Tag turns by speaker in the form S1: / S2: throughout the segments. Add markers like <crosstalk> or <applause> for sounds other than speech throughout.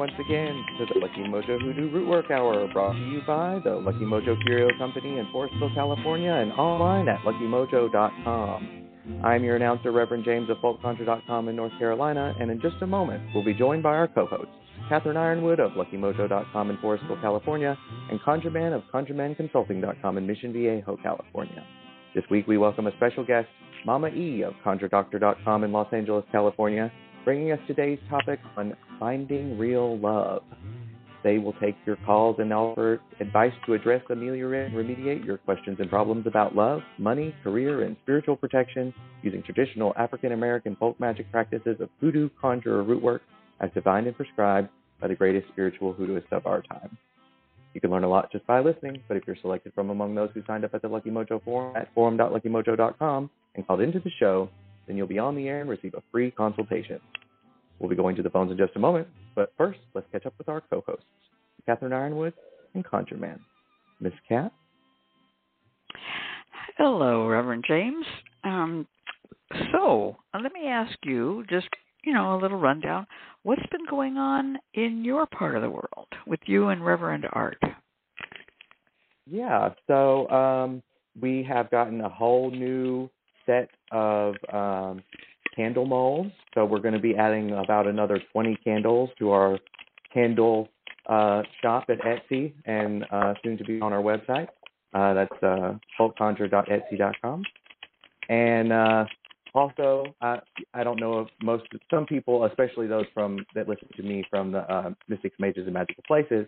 S1: Once again to the Lucky Mojo Hoodoo Root Work Hour, brought to you by the Lucky Mojo Curio Company in Forestville, California, and online at luckymojo.com. I'm your announcer, Reverend James of FolkConjure.com in North Carolina, and in just a moment, we'll be joined by our co-hosts, Catherine Yronwode of LuckyMojo.com in Forestville, California, and ConjureMan of ConjureManConsulting.com in Mission Viejo, California. This week, we welcome a special guest, Mama E of ConjureDoctor.com in Los Angeles, California, bringing us today's topic on finding real love. They will take your calls and offer advice to address, ameliorate, and remediate your questions and problems about love, money, career, and spiritual protection using traditional African American folk magic practices of hoodoo, conjure, or root work as divined and prescribed by the greatest spiritual hoodooists of our time. You can learn a lot just by listening, but if you're selected from among those who signed up at the Lucky Mojo forum at forum.luckymojo.com and called into the show, then you'll be on the air and receive a free consultation. We'll be going to the phones in just a moment, but first, let's catch up with our co-hosts, Catherine Yronwode and ConjureMan. Miss Cat?
S2: Hello, Reverend James. Um, so, let me ask you just, you know, a little rundown. What's been going on in your part of the world with you and Reverend Art?
S1: Yeah, so um, we have gotten a whole new set of um, candle molds. So we're going to be adding about another 20 candles to our candle uh, shop at Etsy and uh, soon to be on our website. Uh, that's uh, folkconjure.etsy.com. And uh, also, I don't know if most, some people, especially those from that listen to me from the uh, Mystics, Mages, and Magical Places,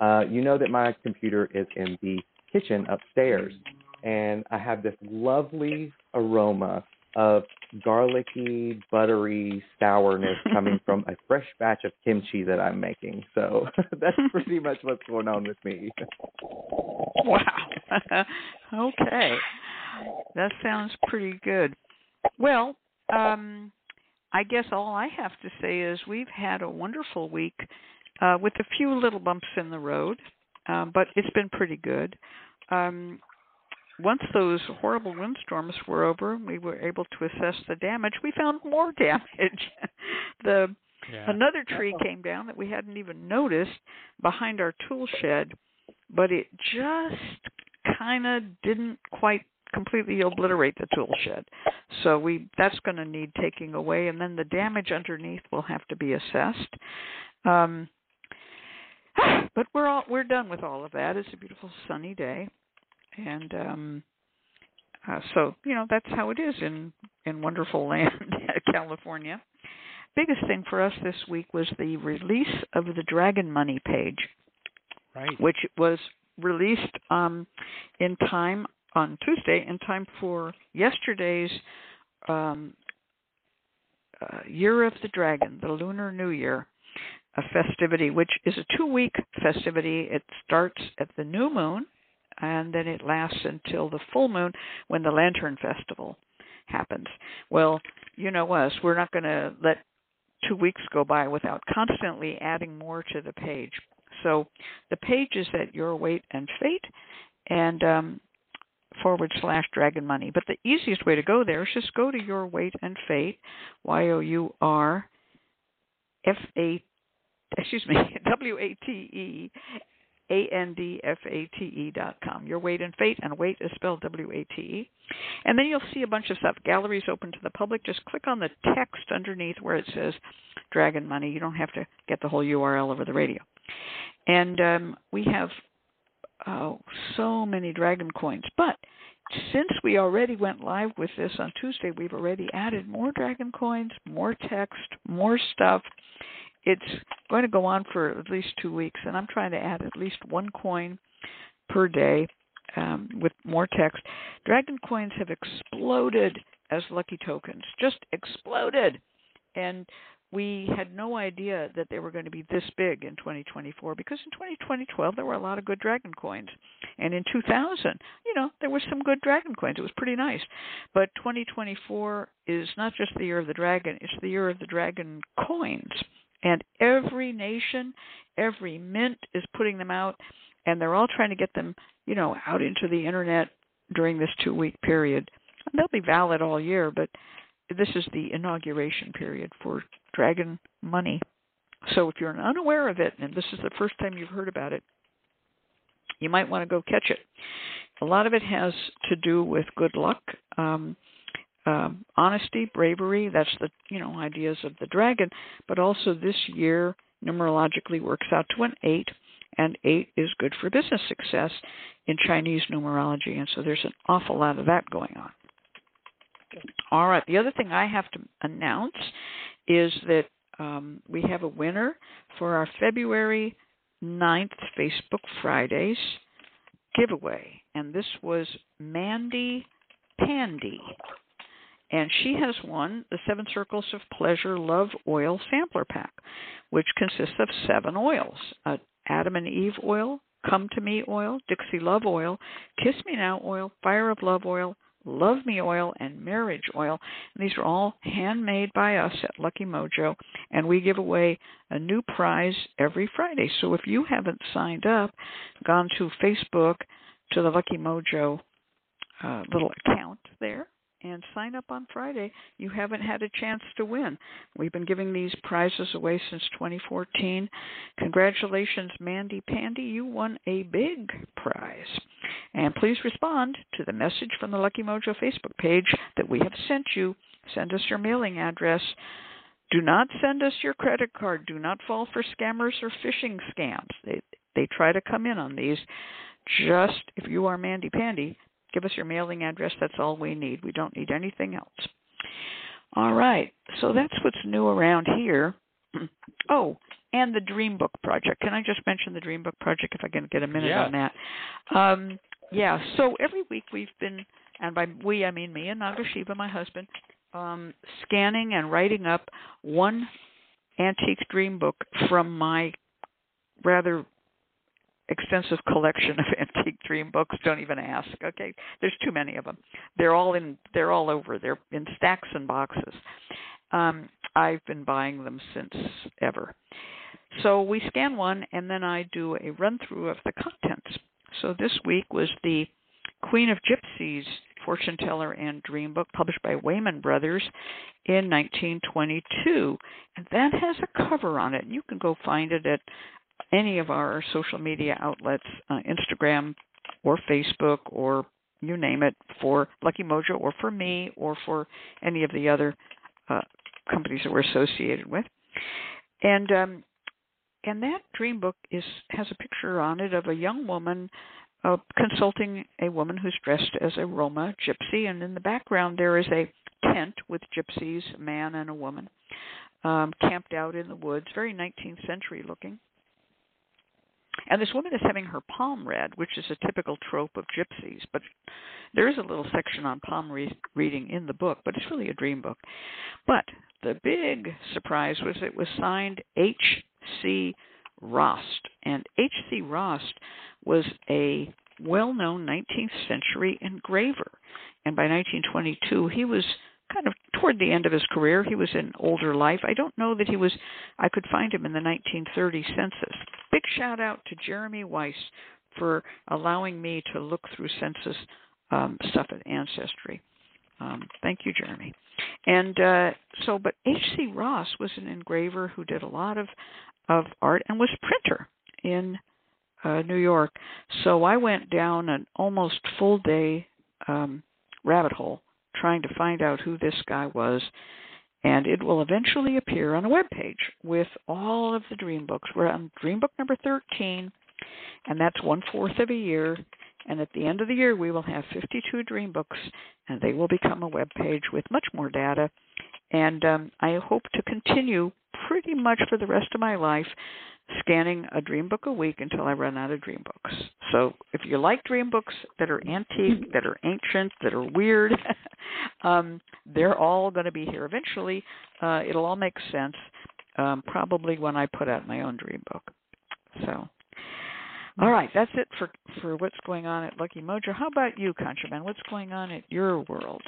S1: uh, you know that my computer is in the kitchen upstairs, and I have this lovely aroma of garlicky, buttery sourness <laughs> coming from a fresh batch of kimchi that I'm making. So <laughs> that's pretty much what's going on with me. <laughs>
S2: wow. okay. That sounds pretty good. Well, um I guess all I have to say is we've had a wonderful week uh with a few little bumps in the road, um, but it's been pretty good. Um once those horrible windstorms were over, and we were able to assess the damage. We found more <laughs> damage. the yeah. another tree came down that we hadn't even noticed behind our tool shed, but it just kind of didn't quite completely obliterate the tool shed. So we that's going to need taking away, and then the damage underneath will have to be assessed. Um, <sighs> but we're all we're done with all of that. It's a beautiful sunny day and um uh, so you know that's how it is in in wonderful <laughs> land california. Biggest thing for us this week was the release of the dragon money page
S3: right.
S2: which was released um in time on tuesday in time for yesterday's um uh, year of the dragon the lunar new year a festivity which is a two week festivity. It starts at the new moon and then it lasts until the full moon when the Lantern Festival happens. Well, you know us, we're not going to let two weeks go by without constantly adding more to the page. So the page is at Your Wate and Fate and um, forward slash Dragon Money. But the easiest way to go there is just go to Your Wate and Fate, Y O U R F A excuse me, <laughs> W A T E a-N-D-F-A-T-E dot com. Your Wate and Fate, and Wate is spelled W-A-T-E. And then you'll see a bunch of stuff. Galleries open to the public. Just click on the text underneath where it says Dragon Money. You don't have to get the whole URL over the radio. And um, we have oh, so many Dragon coins. But since we already went live with this on Tuesday, we've already added more Dragon coins, more text, more stuff it's going to go on for at least two weeks, and I'm trying to add at least one coin per day um, with more text. Dragon coins have exploded as lucky tokens, just exploded. And we had no idea that they were going to be this big in 2024 because in 2012 there were a lot of good dragon coins and in 2000 you know there were some good dragon coins it was pretty nice but 2024 is not just the year of the dragon it's the year of the dragon coins and every nation, every mint is putting them out, and they're all trying to get them, you know, out into the internet during this two week period. And they'll be valid all year, but this is the inauguration period for Dragon Money. So if you're unaware of it, and this is the first time you've heard about it, you might want to go catch it. A lot of it has to do with good luck, um, um, honesty, bravery. That's the you know ideas of the dragon. But also this year numerologically works out to an eight, and eight is good for business success in Chinese numerology, and so there's an awful lot of that going on. All right. The other thing I have to announce is that um, we have a winner for our February 9th Facebook Fridays giveaway, and this was Mandy Pandy. And she has won the Seven Circles of Pleasure Love Oil Sampler Pack, which consists of seven oils uh, Adam and Eve oil, Come to Me oil, Dixie Love oil, Kiss Me Now oil, Fire of Love oil, Love Me oil, and Marriage oil. And these are all handmade by us at Lucky Mojo, and we give away a new prize every Friday. So if you haven't signed up, gone to Facebook to the Lucky Mojo uh, little account there, and sign up on Friday, you haven't had a chance to win. We've been giving these prizes away since 2014. Congratulations, Mandy Pandy. You won a big prize. And please respond to the message from the Lucky Mojo Facebook page that we have sent you. Send us your mailing address. Do not send us your credit card. Do not fall for scammers or phishing scams. They they try to come in on these. Just if you are Mandy Pandy, Give us your mailing address. That's all we need. We don't need anything else. All right. So that's what's new around here. <clears throat> Oh, and the Dream Book Project. Can I just mention the Dream Book Project if I can get a minute
S1: yeah.
S2: on that? Um, yeah. So every week we've been, and by we I mean me and Nagasiva, my husband, um, scanning and writing up one antique dream book from my rather extensive collection of <laughs> antique dream books. Don't even ask. Okay, there's too many of them. They're all in. They're all over. They're in stacks and boxes. Um, I've been buying them since ever. So we scan one, and then I do a run through of the contents. So this week was the Queen of Gypsies fortune teller and dream book published by Wayman Brothers in 1922 and that has a cover on it you can go find it at any of our social media outlets, uh, Instagram or Facebook or you name it, for Lucky Mojo or for me or for any of the other uh, companies that we're associated with. And um, and that dream book is has a picture on it of a young woman uh, consulting a woman who's dressed as a Roma gypsy, and in the background there is a tent with gypsies, a man and a woman, um, camped out in the woods, very 19th century looking. And this woman is having her palm read, which is a typical trope of gypsies. But there is a little section on palm re- reading in the book, but it's really a dream book. But the big surprise was it was signed H.C. Rost. And H.C. Rost was a well known 19th century engraver. And by 1922, he was kind of toward the end of his career. He was in older life. I don't know that he was, I could find him in the 1930 census. Big shout out to Jeremy Weiss for allowing me to look through census um, stuff at Ancestry. Um, thank you, Jeremy. And uh, so, but H.C. Ross was an engraver who did a lot of of art and was printer in uh, New York. So I went down an almost full day um, rabbit hole trying to find out who this guy was. And it will eventually appear on a web page with all of the dream books. We're on dream book number 13, and that's one fourth of a year. And at the end of the year, we will have 52 dream books, and they will become a web page with much more data. And um, I hope to continue pretty much for the rest of my life scanning a dream book a week until I run out of dream books. So if you like dream books that are antique, that are ancient, that are weird, <laughs> um, they're all going to be here eventually. Uh, it'll all make sense, um, probably when I put out my own dream book. So. All right, that's it for for what's going on at Lucky Mojo. How about you, ConjureMan? What's going on at your world?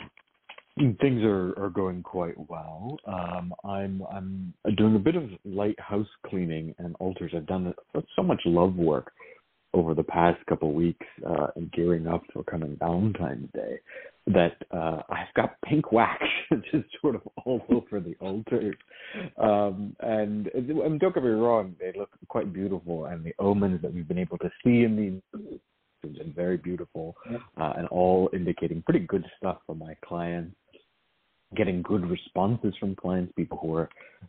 S3: Things are, are going quite well. Um, I'm I'm doing a bit of light house cleaning and altars. I've done so much love work over the past couple of weeks uh, and gearing up for coming Valentine's Day. that uh, I've got pink wax <laughs> just sort of all <laughs> over the altars. Um, and, and don't get me wrong, they look quite beautiful, and the omens that we've been able to see in these have been very beautiful, uh, and all indicating pretty good stuff for my clients. Getting good responses from clients, people who are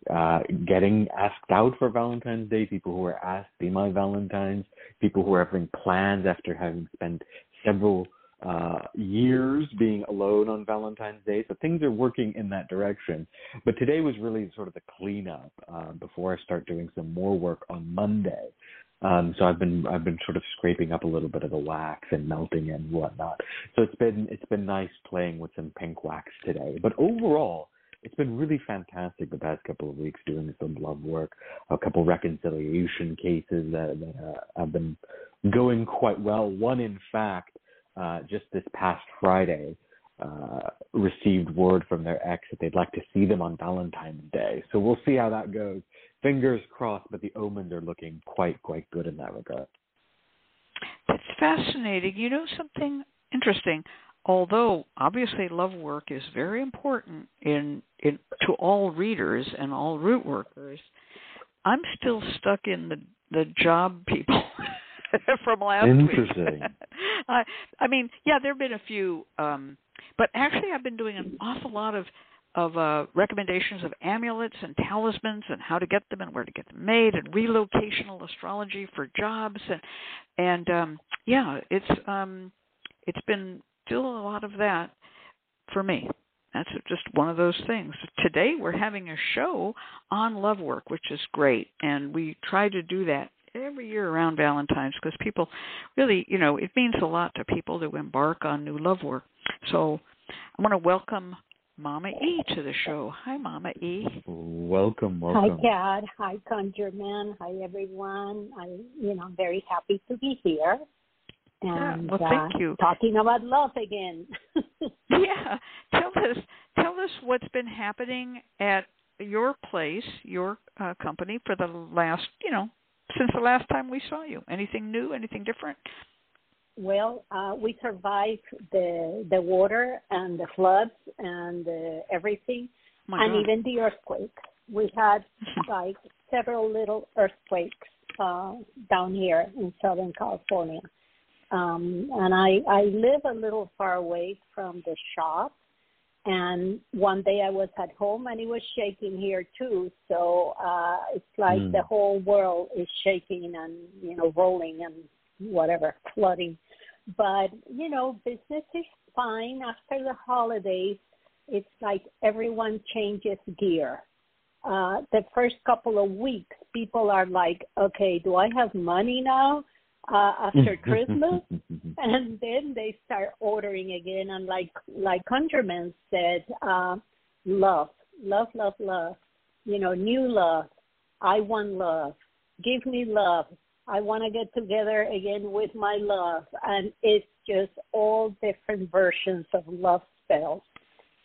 S3: uh, getting asked out for Valentine's Day, people who are asked be my Valentines, people who are having plans after having spent several uh, years being alone on Valentine's Day. So things are working in that direction. But today was really sort of the cleanup uh, before I start doing some more work on Monday. Um, so I've been I've been sort of scraping up a little bit of the wax and melting and whatnot. So it's been it's been nice playing with some pink wax today. But overall, it's been really fantastic the past couple of weeks doing some love work, a couple reconciliation cases that, that uh, have been going quite well. One, in fact, uh, just this past Friday, uh, received word from their ex that they'd like to see them on Valentine's Day. So we'll see how that goes. Fingers crossed, but the omens are looking quite, quite good in that regard.
S2: That's fascinating. You know something interesting? Although obviously love work is very important in, in to all readers and all root workers, I'm still stuck in the the job people <laughs> from last
S3: Interesting.
S2: week. <laughs> I I mean, yeah, there've been a few um but actually I've been doing an awful lot of of uh recommendations of amulets and talismans and how to get them and where to get them made and relocational astrology for jobs and and um yeah, it's um it's been still a lot of that for me. That's just one of those things. Today we're having a show on love work, which is great, and we try to do that every year around Valentine's because people really, you know, it means a lot to people to embark on new love work. So I want to welcome Mama E to the show. Hi, Mama E.
S3: Welcome, welcome.
S4: Hi, Cat. Hi, ConjureMan. Hi, everyone. I, you know, I'm very happy to be here. And
S2: yeah, well, thank
S4: uh,
S2: you.
S4: Talking about love again. <laughs>
S2: yeah, tell us, tell us what's been happening at your place, your uh, company, for the last, you know, since the last time we saw you? Anything new? Anything different?
S4: Well, uh, we survived the the water and the floods and uh, everything,
S2: Oh
S4: and
S2: God.
S4: even the earthquake. We had <laughs> like several little earthquakes uh, down here in Southern California, um, and I I live a little far away from the shop. And one day I was at home and it was shaking here too. So uh, it's like
S3: Mm.
S4: the whole world is shaking and you know rolling and whatever flooding. But you know business is fine after the holidays. It's like everyone changes gear. Uh, the first couple of weeks, people are like, okay, do I have money now uh, after <laughs> Christmas? <laughs> and then they start ordering again and like like ConjureMan said uh love love love love you know new love i want love give me love i want to get together again with my love and it's just all different versions of love spells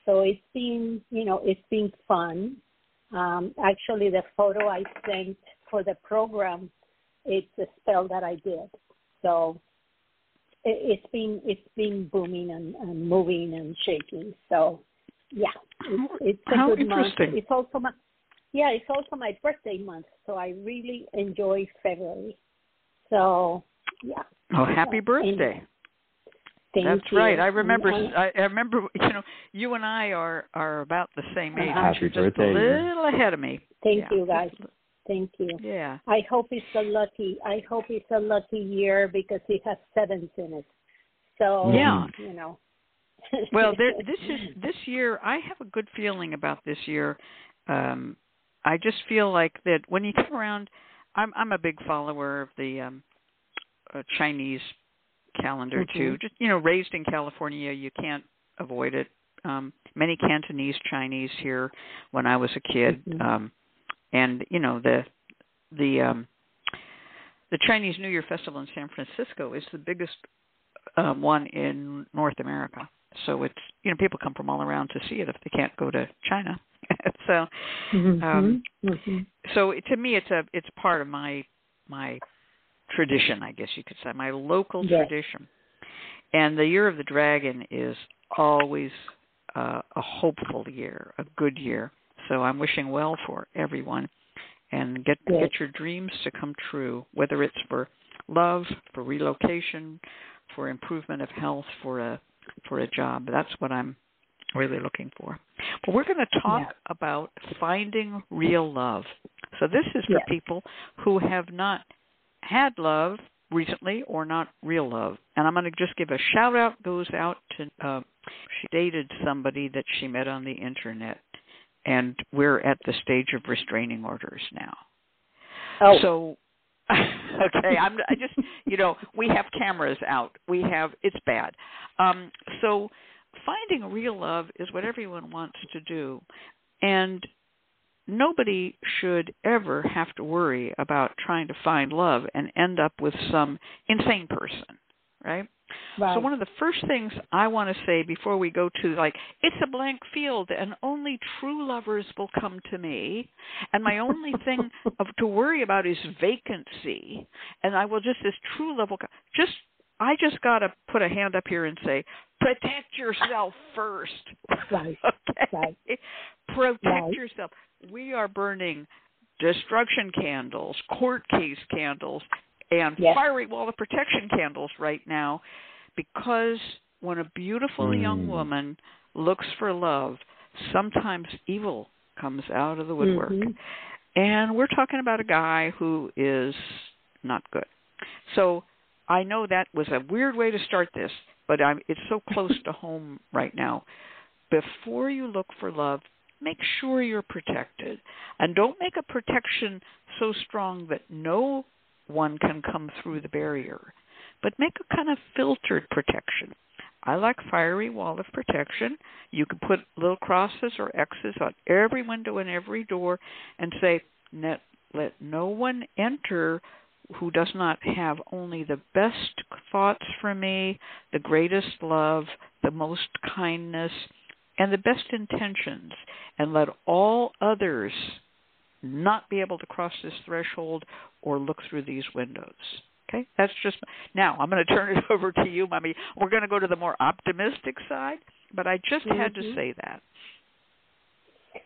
S4: so it's been you know it's been fun um actually the photo i sent for the program it's a spell that i did so it, it's been it's been booming and, and moving and shaking. So yeah, it's, it's a
S2: How
S4: good month. It's also my yeah, it's also my birthday month, so I really enjoy February. So yeah,
S2: Oh, happy birthday!
S4: thank
S2: That's
S4: you.
S2: right. I remember. I, I remember. <laughs> You know, you and I are are about the same age.
S3: Happy
S2: You're just
S3: birthday.
S2: a little ahead of me.
S4: thank
S2: Yeah.
S4: you guys. Thank you.
S2: Yeah.
S4: I hope it's a lucky. I hope it's a lucky year because it has sevens in it. So
S2: Yeah.
S4: you know. <laughs>
S2: Well, there, <laughs> this is this year. I have a good feeling about this year. Um, I just feel like that when you come around, I'm I'm a big follower of the um, uh, Chinese calendar too.
S4: Mhm.
S2: Just you know, raised in California, you can't avoid it. Um, many Cantonese Chinese here when I was a kid,
S4: Mhm.
S2: um, and you know the the um, the Chinese New Year festival in San Francisco is the biggest um, one in North America. So it's you know people come from all around to see it if they can't go to China. <laughs> so
S4: Mhm.
S2: Um,
S4: Mhm.
S2: so to me it's a it's part of my my tradition, I guess you could say, my local
S4: Yes.
S2: tradition. And the year of the dragon is always uh, a hopeful year, a good year. So I'm wishing well for everyone, and get
S4: Yes.
S2: get your dreams to come true, whether it's for love, for relocation, for improvement of health, for a for a job. That's what I'm really looking for. But we're going to talk
S4: Yeah.
S2: about finding real love. So this is for
S4: Yes.
S2: people who have not had love recently or not real love. And I'm going to just give a shout out goes out to uh, she dated somebody that she met on the internet and we're at the stage of restraining orders now.
S4: Oh,
S2: So <laughs> okay, I'm I just you know, we have cameras out. We have it's bad. Um so finding real love is what everyone wants to do. And nobody should ever have to worry about trying to find love and end up with some insane person, right?
S4: right.
S2: So one of the first things I want to say before we go to like it's a blank field and only true lovers will come to me and my only <laughs> thing of to worry about is vacancy and I will just this true love will co- just I just got to put a hand up here and say protect yourself first. <laughs>
S4: Right. <laughs>
S2: okay.
S4: Right.
S2: Protect
S4: Right.
S2: yourself. We are burning destruction candles, court case candles, and
S4: Yes.
S2: fiery wall of protection candles right now because when a beautiful young
S3: Mm.
S2: woman looks for love, sometimes evil comes out of the woodwork.
S4: Mhm.
S2: And we're talking about a guy who is not good. So I know that was a weird way to start this, but I'm, it's so close to <laughs> home right now. Before you look for love, make sure you're protected. And don't make a protection so strong that no one can come through the barrier, but make a kind of filtered protection. I like fiery wall of protection. You can put little crosses or X's on every window and every door and say, let, let no one enter who does not have only the best thoughts for me, the greatest love, the most kindness, and the best intentions, and let all others not be able to cross this threshold or look through these windows. Okay, that's just now. I'm going <laughs> to turn it over to you, Mommy. We're going to go to the more optimistic side, but I just had to
S4: Mhm.
S2: say that.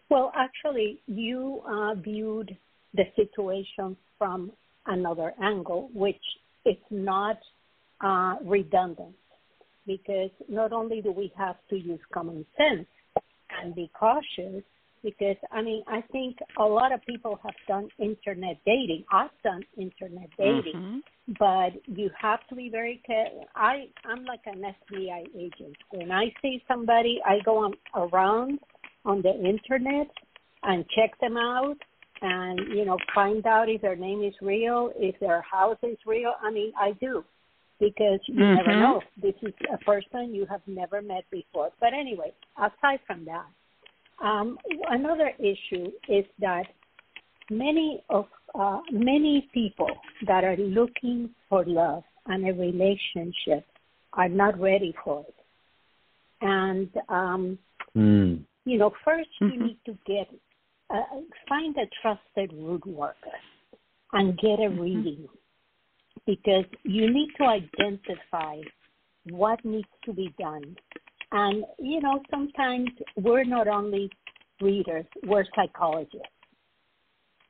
S4: Well, actually, you uh, viewed the situation from another angle, which is not uh, redundant, because not only do we have to use common sense and be cautious, because I mean, I think a lot of people have done internet dating. I've done internet dating,
S2: Mhm.
S4: but you have to be very careful. I I'm like an FBI agent. When I see somebody, I go on around on the internet and check them out, and you know find out if their name is real, if their house is real. I mean, I do because you never
S2: Mhm.
S4: know. This is a person you have never met before. But anyway, aside from that, um, another issue is that many of uh, many people that are looking for love and a relationship are not ready for it. And um,
S3: Mm.
S4: you know, 1st you
S2: Mhm.
S4: need to get uh, find a trusted root worker and get a
S2: Mhm.
S4: reading because you need to identify what needs to be done. And you know, sometimes we're not only readers, we're psychologists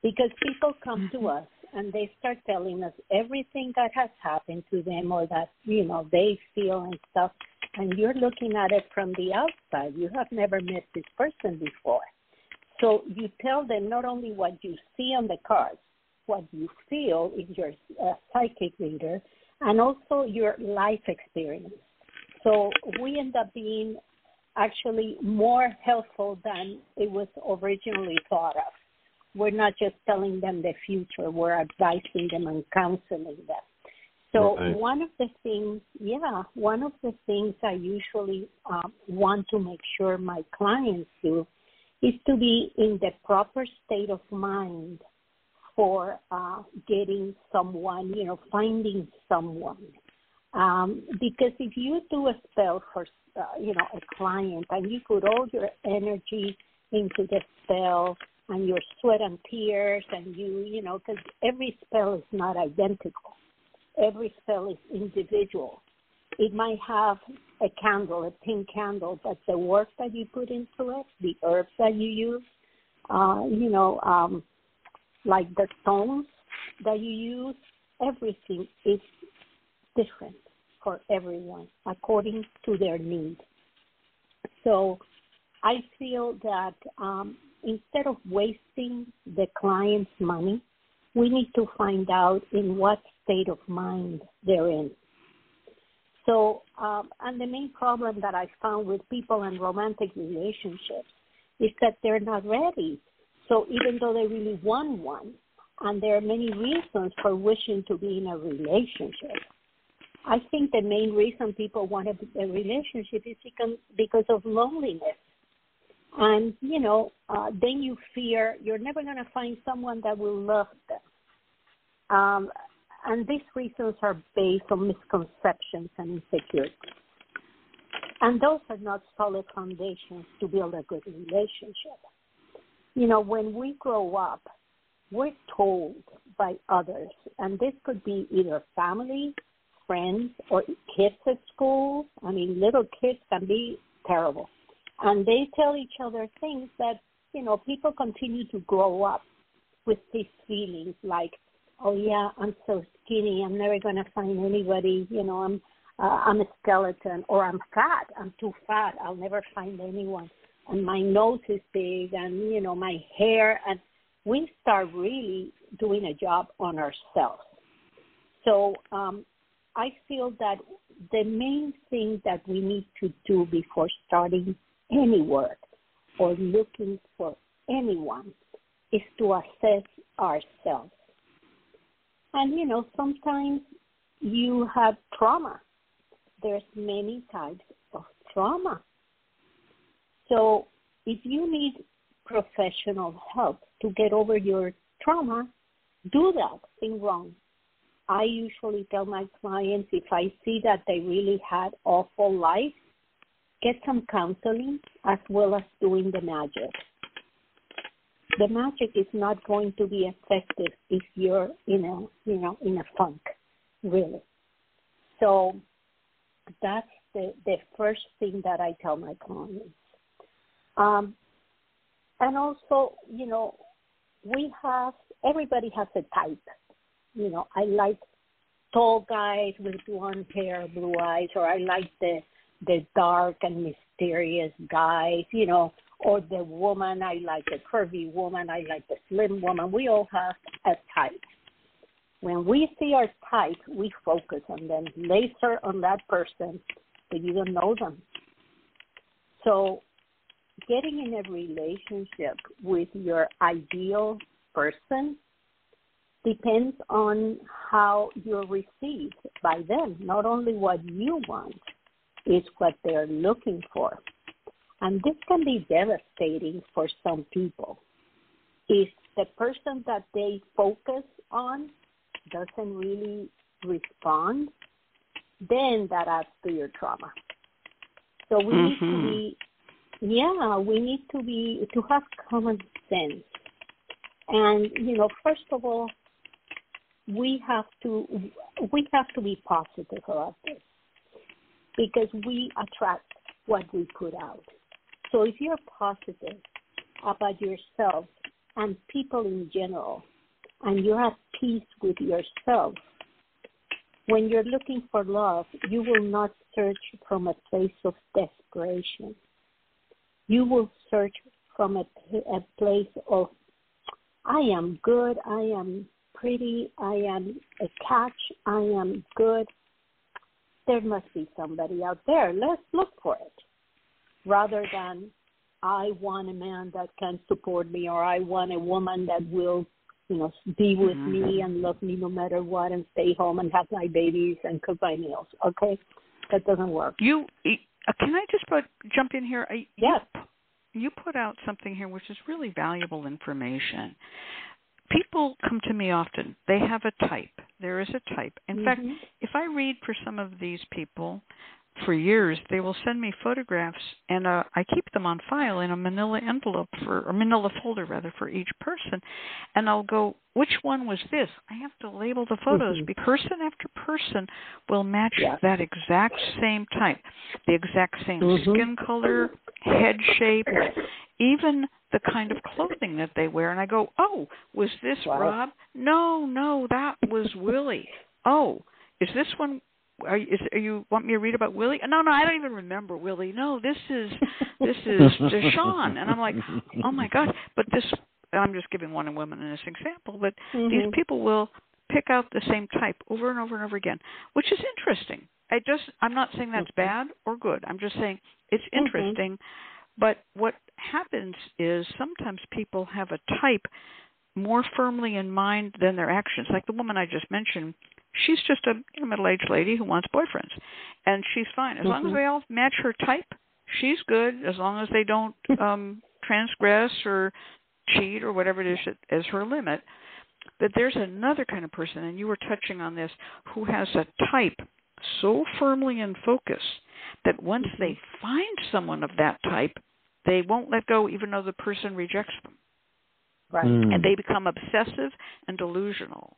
S4: because people come to
S2: Mhm.
S4: us and they start telling us everything that has happened to them or that you know they feel and stuff and you're looking at it from the outside you have never met this person before so you tell them not only what you see on the cards what you feel if you're a psychic reader and also your life experience so we end up being actually more helpful than it was originally thought of we're not just telling them the future, we're advising them and counseling them. So
S3: Right.
S4: one of the things, yeah, one of the things I usually um, want to make sure my clients do is to be in the proper state of mind for uh, getting someone, you know, finding someone. Um, because if you do a spell for, uh, you know, a client and you put all your energy into the spell and your sweat and tears and you, you know, because every spell is not identical. Every spell is individual. It might have a candle, a pink candle, but the work that you put into it, the herbs that you use, uh, you know, um, like the stones that you use, everything is different for everyone according to their need. So I feel that um, instead of wasting the client's money, we need to find out in what state of mind they're in. So, um, and the main problem that I found with people in romantic relationships is that they're not ready. So even though they really want one, and there are many reasons for wishing to be in a relationship, I think the main reason people want a, relationship is because because of loneliness. And you know, uh, then you fear you're never going to find someone that will love them. Um, and these reasons are based on misconceptions and insecurities. And those are not solid foundations to build a good relationship. You know, when we grow up, we're told by others, and this could be either family, friends, or kids at school. I mean, little kids can be terrible. And they tell each other things that, you know, people continue to grow up with these feelings like, oh yeah, I'm so skinny, I'm never going to find anybody, you know, I'm uh, I'm a skeleton or I'm fat, I'm too fat, I'll never find anyone. And my nose is big and you know, my hair. And we start really doing a job on ourselves. So um I feel that the main thing that we need to do before starting any work or looking for anyone is to assess ourselves and you know, sometimes you have trauma. There's many types of trauma. So if you need professional help to get over your trauma, do that thing wrong. I usually tell my clients if I see that they really had awful life, get some counseling as well as doing the magic the magic is not going to be effective if you're in a you know in a funk really. So that's the the first thing that i tell my clients. Um, and also you know we have everybody has a type. You know i like tall guys with blonde hair blue eyes or i like the the dark and mysterious guys you know or the woman, I like the curvy woman, I like the slim woman. We all have a type. When we see our type, we focus on them, laser on that person, but you don't know them. So, getting in a relationship with your ideal person depends on how you're received by them. Not only what you want, is what they're looking for. And this can be devastating for some people. If the person that they focus on doesn't really respond, then that adds to your trauma. So we mm-hmm. need to mm-hmm. be, yeah, we need to be, to have common sense. And, you know, first of all, we have to, we have to be positive about this because we attract what we put out. So if you're positive about yourself and people in general, and you're at peace with yourself, when you're looking for love, you will not search from a place of desperation. You will search from a, a place of, I am good, I am pretty, I am a catch, I am good. There must be somebody out there. Let's look for it rather than I want a man that can support me or I want a woman that will, you know, be with mm-hmm. me and love me no matter what and stay home and have my babies and cook my meals. Okay? That doesn't work.
S2: You uh, can I just put, jump in here? I,
S4: yes.
S2: You, you put out something here which is really valuable information. People come to me often. They have a type. There is a type. In mm-hmm. fact, if I read for some of these people, for years, they will send me photographs, and uh, I keep them on file in a Manila envelope for, or Manila folder rather, for each person. And I'll go, which one was this? I have to label the photos because person after person will match that exact same type, the exact same
S4: Mhm.
S2: skin color, head shape, even the kind of clothing that they wear. And I go, oh, was this
S4: Wow.
S2: Rob? No, no, that was Willie. Oh, is this one? Are you, is, are you want me to read about Willie? No, no, I don't even remember Willie. No, this is <laughs> this is Deshaun, and I'm like, oh my god! But this, I'm just giving one woman in this example, but these
S4: Mhm.
S2: people will pick out the same type over and over and over again, which is interesting. I just, I'm not saying that's bad or good. I'm just saying it's
S4: Mhm.
S2: interesting. But what happens is sometimes people have a type more firmly in mind than their actions. Like the woman I just mentioned, she's just a you know, middle-aged lady who wants boyfriends, and she's fine as long as
S4: Mhm.
S2: they all match her type. She's good as long as they don't <laughs> um transgress or cheat or whatever it is that is her limit. But there's another kind of person, and you were touching on this, who has a type so firmly in focus that once they find someone of that type, they won't let go even though the person rejects them
S4: Right.
S3: Mm.
S2: and they become obsessive and delusional.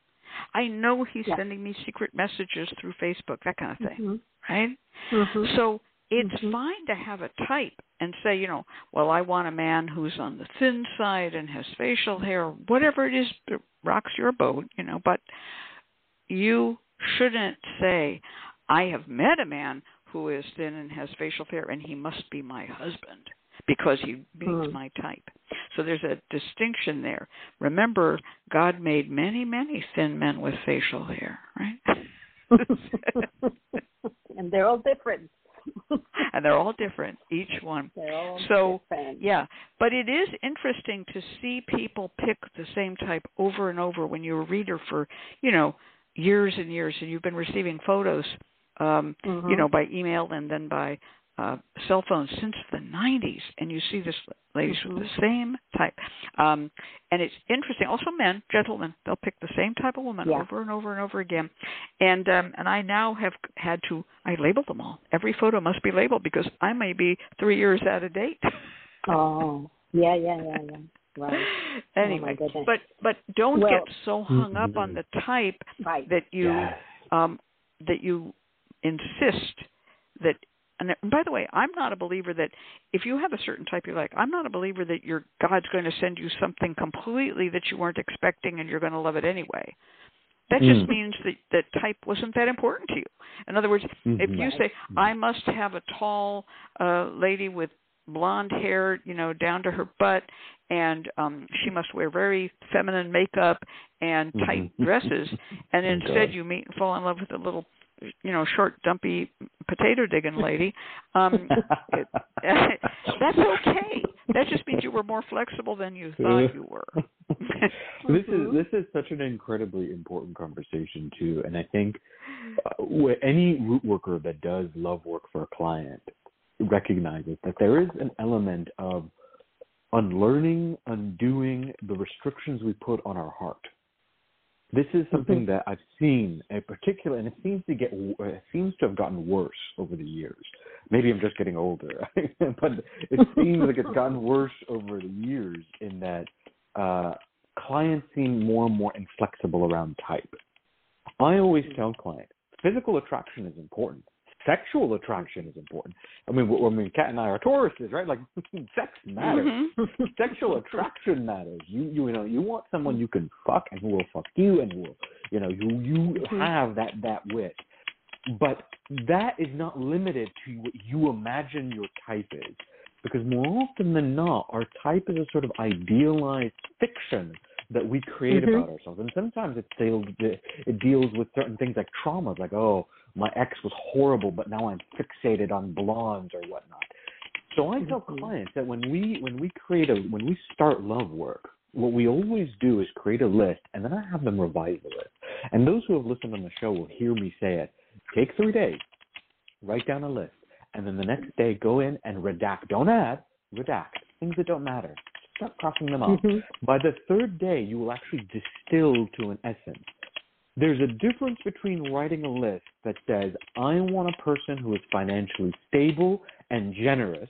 S2: I know he's
S4: Yeah.
S2: sending me secret messages through Facebook, that kind of thing,
S4: Mhm.
S2: right?
S4: Mhm.
S2: So it's
S4: Mhm.
S2: fine to have a type and say, you know, well, I want a man who's on the thin side and has facial hair, whatever it is that rocks your boat, you know, but you shouldn't say, I have met a man who is thin and has facial hair and he must be my husband because he meets
S4: Hmm.
S2: my type. So there's a distinction there. Remember, God made many, many thin men with facial hair, right? <laughs>
S4: and they're all different. <laughs>
S2: and they're all different, each one.
S4: All
S2: So,
S4: different.
S2: Yeah, but it is interesting to see people pick the same type over and over when you're a reader for, you know, years and years and you've been receiving photos um,
S4: Mhm.
S2: you know, by email and then by uh, cell phones since the 90s, and you see this ladies with the same type. Um, and it's interesting. Also, men, gentlemen, they'll pick the same type of woman
S4: Yeah.
S2: over and over and over again. And um, and I now have had to I label them all. Every photo must be labeled because I may be three years out of date.
S4: Oh, yeah, yeah, yeah, yeah. Right, <laughs>
S2: anyway,
S4: goodness.
S2: but but don't
S4: Well-
S2: get so hung up on the type
S4: right.
S2: that you
S3: Yes.
S2: um, that you insist that. And by the way, I'm not a believer that if you have a certain type you like, I'm not a believer that your God's going to send you something completely that you weren't expecting and you're going to love it anyway. That just
S3: Mm.
S2: means that that type wasn't that important to you. In other words, if
S3: Mhm.
S2: you say I must have a tall uh lady with blonde hair, you know, down to her butt and um she must wear very feminine makeup and tight
S3: Mhm.
S2: dresses and <laughs> instead you meet and fall in love with a little you know, short dumpy potato digging lady, um <laughs> it, <laughs> that's okay. That just means you were more flexible than you thought you were. <laughs>
S3: this is
S4: Mhm.
S3: this is such an incredibly important conversation too, and I think uh, any root worker that does love work for a client recognizes that there is an element of unlearning, undoing the restrictions we put on our heart. This is something that I've seen, in particular, and it seems to get w- it seems to have gotten worse over the years. Maybe I'm just getting older, <laughs> but it seems like it's <laughs> gotten worse over the years in that uh, clients seem more and more inflexible around type. I always tell clients physical attraction is important. Sexual attraction is important. I mean, I mean, Cat and I are Tauruses, right? Like, <laughs> sex matters.
S2: Mhm. <laughs>
S3: Sexual attraction matters. You, you know, you want someone you can fuck and who will fuck you and who will, you know, you you have that that wit. But that is not limited to what you imagine your type is, because more often than not, our type is a sort of idealized fiction that we create
S4: Mhm.
S3: about ourselves, and sometimes it deals it deals with certain things like traumas, like oh, my ex was horrible, but now I'm fixated on blondes or whatnot. So I tell
S4: Mhm.
S3: clients that when we when we create a when we start love work, what we always do is create a list, and then I have them revise the list. And those who have listened on the show will hear me say it. Take three days, write down a list, and then the next day go in and redact. Don't add, redact things that don't matter. Start crossing them off.
S4: Mhm.
S3: By the third day, you will actually distill to an essence there's a difference between writing a list that says, I want a person who is financially stable and generous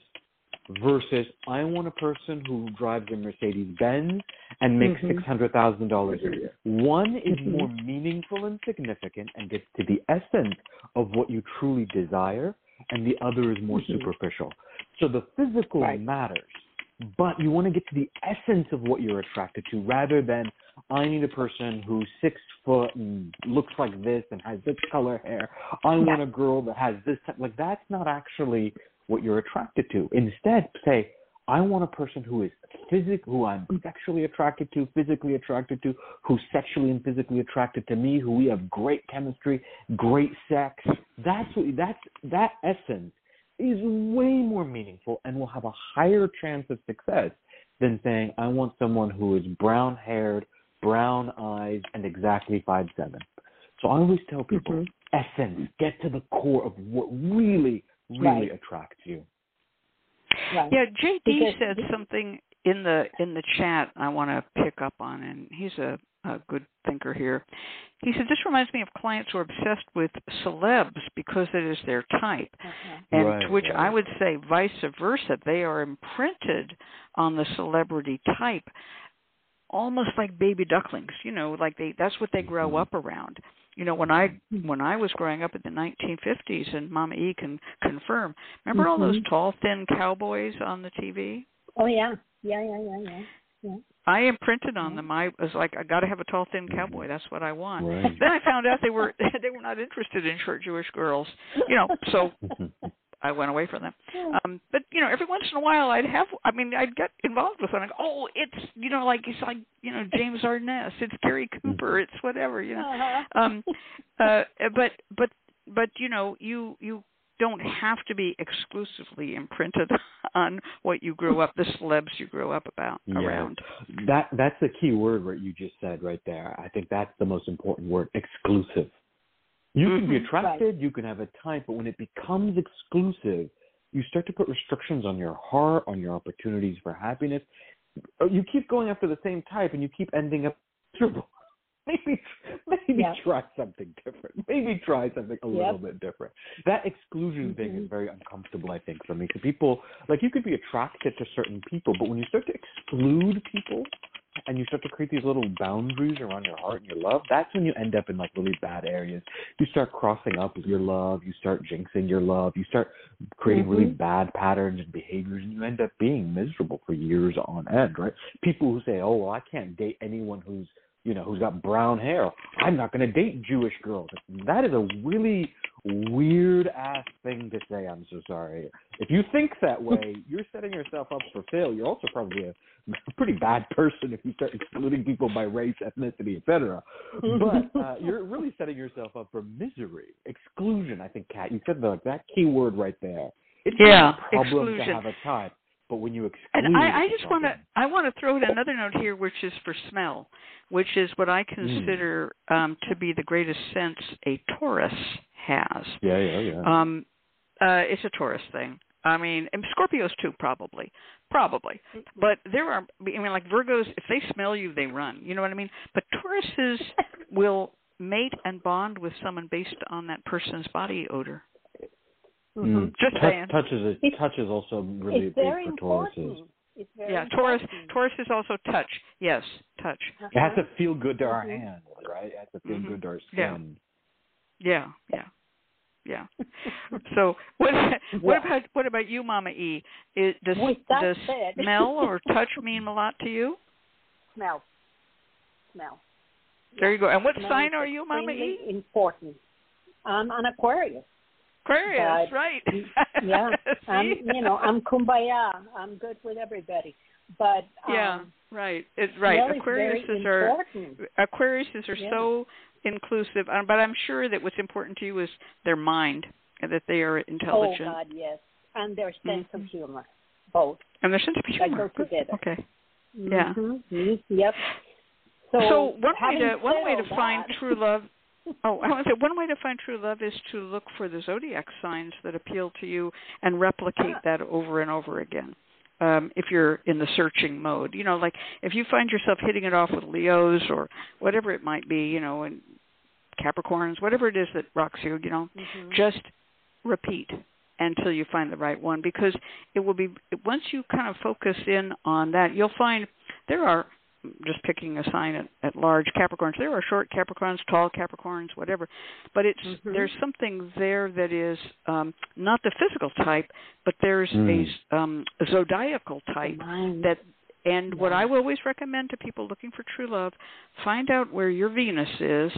S3: versus I want a person who drives a Mercedes Benz and makes
S4: Mhm.
S3: $600,000 a year. One is
S4: Mhm.
S3: more meaningful and significant and gets to the essence of what you truly desire, and the other is more
S4: Mhm.
S3: superficial. So the physical
S4: Right.
S3: matters, but you want to get to the essence of what you're attracted to rather than I need a person who's six foot and looks like this and has this color hair. I want a girl that has this type. Like that's not actually what you're attracted to. Instead, say I want a person who is physic, who I'm mm. sexually attracted to, physically attracted to, who's sexually and physically attracted to me, who we have great chemistry, great sex. That's what that's that essence is way more meaningful and will have a higher chance of success than saying I want someone who is brown haired, brown eyes, and exactly five seven. So I always tell people
S4: Mhm.
S3: essence, get to the core of what really, really
S4: Right.
S3: attracts you.
S4: Right.
S2: Yeah, JD
S4: Because-
S2: said something in the in the chat I want to pick up on, and he's a, a good thinker here. He said this reminds me of clients who are obsessed with celebs because it is their type,
S4: Uh-huh.
S2: and
S3: Right,
S2: to which I would say vice versa. They are imprinted on the celebrity type, almost like baby ducklings. You know, like they that's what they grow
S3: Mhm.
S2: up around. You know, when I when I was growing up in the 1950s, and Mama E can confirm. Remember all those
S4: Mhm.
S2: tall, thin cowboys on the TV?
S4: Oh yeah. Yeah, yeah, yeah, yeah. Yeah.
S2: I imprinted on them. I was like, I got to have a tall, thin cowboy. That's what I want.
S3: Right.
S2: Then I found out they were <laughs> they were not interested in short Jewish girls. You know, so <laughs> I went away from them. Um, but you know, every once in a while, I'd have. I mean, I'd get involved with. I go, oh, it's you know, like it's like you know James <laughs> Arness. It's Gary Cooper. It's whatever. You know.
S4: Uh-huh.
S2: Um, uh, but but but you know, you you don't have to be exclusively imprinted <laughs> on what you grew up, the celebs you grew up about
S3: Yeah.
S2: around.
S3: That that's the key word what you just said right there. I think that's the most important word, exclusive. You can be
S2: Mhm.
S3: attracted, you can have a type, but when it becomes exclusive, you start to put restrictions on your heart, on your opportunities for happiness. You keep going after the same type and you keep ending up miserable. <laughs> Maybe maybe
S4: Yeah.
S3: try something different. Maybe try something a
S4: Yep.
S3: little bit different. That exclusion thing is
S4: Mhm.
S3: very uncomfortable, I think, for me. So people like you could be attracted to certain people, but when you start to exclude people and you start to create these little boundaries around your heart and your love, that's when you end up in like really bad areas. You start crossing up with your love, you start jinxing your love, you start creating really
S4: Mhm.
S3: bad patterns and behaviors, and you end up being miserable for years on end, right? People who say, "Oh, well, I can't date anyone who's you know who's got brown hair. I'm not going to date Jewish girls." That is a really weird ass thing to say. I'm so sorry. If you think that <laughs> way, you're setting yourself up for failure. You're also probably a <laughs> pretty bad person if you start excluding people by race, ethnicity, etc. But <laughs> uh, you're really setting yourself up for misery, exclusion. I think, Cat, you said the, that key word right there. It's
S2: Yeah,
S3: a problem
S2: exclusion.
S3: to have a type, but when you exclude,
S2: And I, I just want to. I want to throw in another note here, which is for smell, which is what I
S3: Hmm.
S2: consider um, to be the greatest sense a Taurus has.
S3: Yeah, yeah, yeah.
S2: Um, uh, it's a Taurus thing. I mean, and Scorpios too, probably, probably. But there are, I mean, like Virgos, if they smell you, they run. You know what I mean? But Tauruses <laughs> will mate and bond with someone based on that person's body odor.
S3: Mm.
S2: Just
S3: touch,
S2: saying.
S3: touch is a, touch is also really
S4: it's
S3: big
S4: very
S3: for Tauruses.
S4: important. It's very
S2: yeah, Taurus.
S4: important.
S2: Taurus is also touch. Yes, touch.
S3: It has
S4: Uh-huh.
S3: to feel good to our
S4: Mhm.
S3: hands, right? It has to feel
S2: Mhm.
S3: good to our skin.
S2: Yeah, yeah, yeah. Yeah. <laughs> so what? What
S4: Well-
S2: about what about you, Mama E? Is, does
S4: With
S2: does
S4: said-
S2: smell or touch mean a lot to you?
S4: Smell. Smell.
S2: There you go. And what
S4: Smell
S2: sign are you, Mama E?
S4: Important. I'm an Aquarius.
S2: Aquarius,
S4: But-
S2: right?
S4: Yeah. <laughs> I'm, you know, I'm kumbaya. I'm good with everybody. But um,
S2: yeah, right. It's right. Aquariuses are
S4: important.
S2: Aquariuses are
S4: Yeah.
S2: so inclusive, uh, but I'm sure that what's important to you is their mind and that they are intelligent.
S4: Oh God, yes. And their sense of
S2: Mhm.
S4: humor. Both.
S2: and their sense of
S4: That
S2: humor.
S4: go together.
S2: Okay. Yeah.
S4: Mhm. Yep. So,
S2: So, one way to one way to find
S4: that-
S2: true love. <laughs> Oh, I want to say one way to find true love is to look for the zodiac signs that appeal to you and replicate
S4: Ah.
S2: that over and over again. Um, if you're in the searching mode, you know, like if you find yourself hitting it off with Leos or whatever it might be, you know, and Capricorns, whatever it is that rocks you, you know,
S4: Mhm.
S2: just repeat until you find the right one because it will be once you kind of focus in on that you'll find there are just picking a sign at, at large capricorns there are short capricorns tall capricorns whatever but it's
S4: Mhm.
S2: there's something there that is um not the physical type but there's
S3: Mm.
S2: a um a zodiacal type
S4: Mind.
S2: that and what I always recommend to people looking for true love, find out where your Venus is,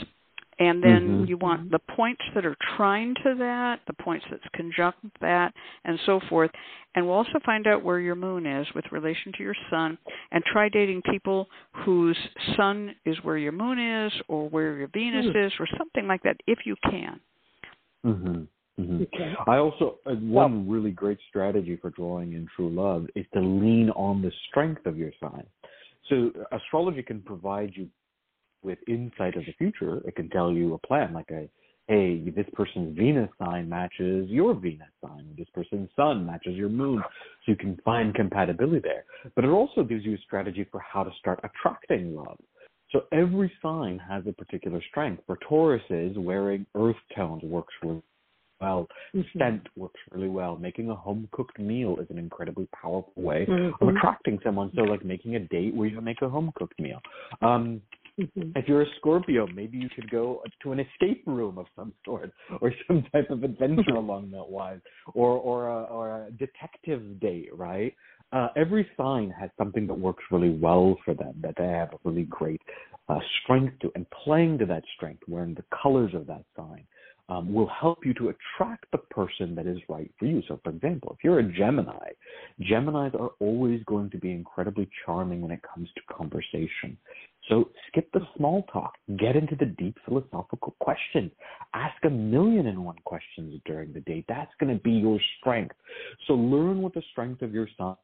S2: and then
S3: Mhm.
S2: you want the points that are trine to that, the points that's conjunct that, and so forth. And we'll also find out where your moon is with relation to your sun, and try dating people whose sun is where your moon is, or where your Venus
S3: Hmm.
S2: is, or something like that, if you can.
S3: hmm hmm
S4: Okay.
S3: I also uh, one really great strategy for drawing in true love is to lean on the strength of your sign. So astrology can provide you with insight of the future. It can tell you a plan, like a hey, this person's Venus sign matches your Venus sign. This person's sun matches your moon, so you can find compatibility there. But it also gives you a strategy for how to start attracting love. So every sign has a particular strength. For Tauruses, wearing earth tones works really well.
S4: Mhm.
S3: Scent works really well. Making a home cooked meal is an incredibly powerful way of
S4: Mhm.
S3: attracting someone. So, like making a date where you make a home cooked meal. Um,
S4: Mhm.
S3: if you're a Scorpio, maybe you could go to an escape room of some sort, or <laughs> some type of adventure <laughs> along that line, or or a, or a detective date, right? Uh, every sign has something that works really well for them that they have a really great uh, strength to, and playing to that strength, wearing the colors of that sign, um, will help you to attract the person that is right for you. So, for example, if you're a Gemini, Geminis are always going to be incredibly charming when it comes to conversation. So skip the small talk. Get into the deep philosophical questions. Ask a million and one questions during the day. That's going to be your strength. So learn what the strength of your sign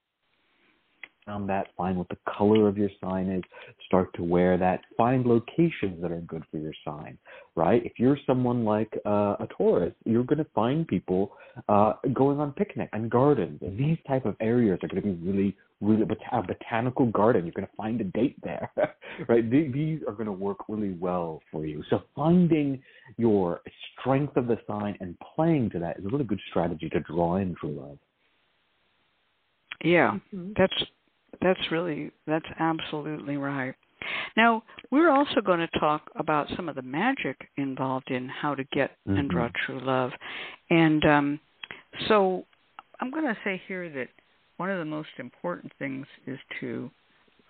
S3: on that. Find what the color of your sign is. Start to wear that. Find locations that are good for your sign. Right? If you're someone like uh, a Taurus, you're going to find people uh, going on picnic and gardens. And these type of areas are going to be really really bot- a botanical garden. You're going to find a date there, <laughs> right? Th- These are going to work really well for you. So finding your strength of the sign and playing to that is a really good strategy to draw in true love.
S2: Yeah.
S4: Mhm.
S2: That's that's really that's absolutely right. Now we're also going to talk about some of the magic involved in how to get and draw true love, and um, so I'm going to say here that one of the most important things is to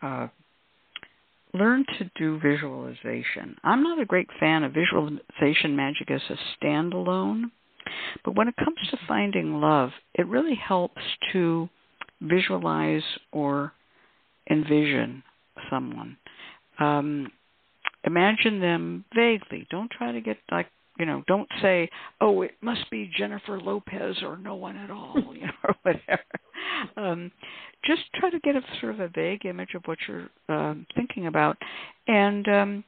S2: uh, learn to do visualization. I'm not a great fan of visualization magic as a standalone, but when it comes to finding love, it really helps to visualize or envision someone. Um, imagine them vaguely. Don't try to get like you know. Don't say, "Oh, it must be Jennifer Lopez or no one at all," <laughs> you know, or whatever. Um, just try to get a sort of a vague image of what you're um, thinking about, and um,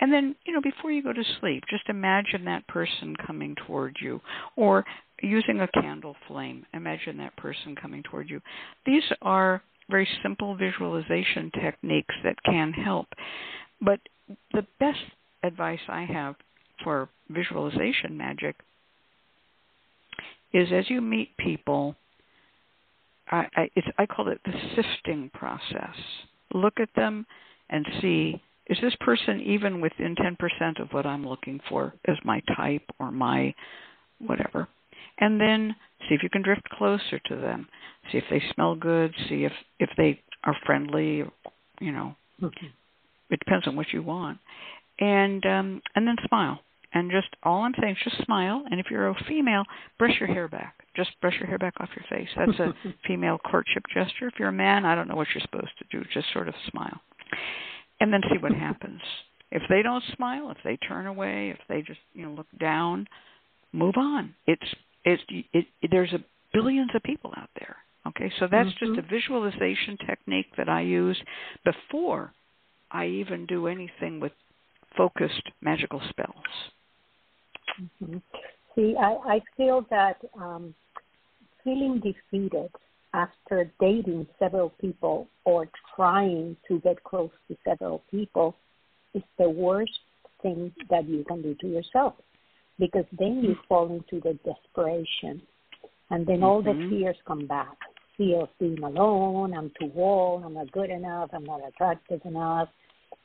S2: and then you know before you go to sleep, just imagine that person coming toward you, or using a candle flame. Imagine that person coming toward you. These are very simple visualization techniques that can help. But the best advice I have for visualization magic is as you meet people, I, I, I call it the sifting process. Look at them and see is this person even within 10% of what I'm looking for as my type or my whatever. And then see if you can drift closer to them. See if they smell good. See if if they are friendly. You know, it depends on what you want. And um, and then smile. And just all I'm saying is just smile. And if you're a female, brush your hair back. Just brush your hair back off your face. That's a <laughs> female courtship gesture. If you're a man, I don't know what you're supposed to do. Just sort of smile, and then see what happens. If they don't smile, if they turn away, if they just you know look down, move on. It's it's it, it there's a billions of people out there. Okay, so that's
S4: Mhm.
S2: just a visualization technique that I use before I even do anything with focused magical spells.
S4: Mhm. See, I, I feel that um, feeling defeated after dating several people or trying to get close to several people is the worst thing that you can do to yourself because then you fall into the desperation. And then all
S2: Mhm.
S4: the fears come back. Fear of being alone i'm too old i'm not good enough i'm not attractive enough.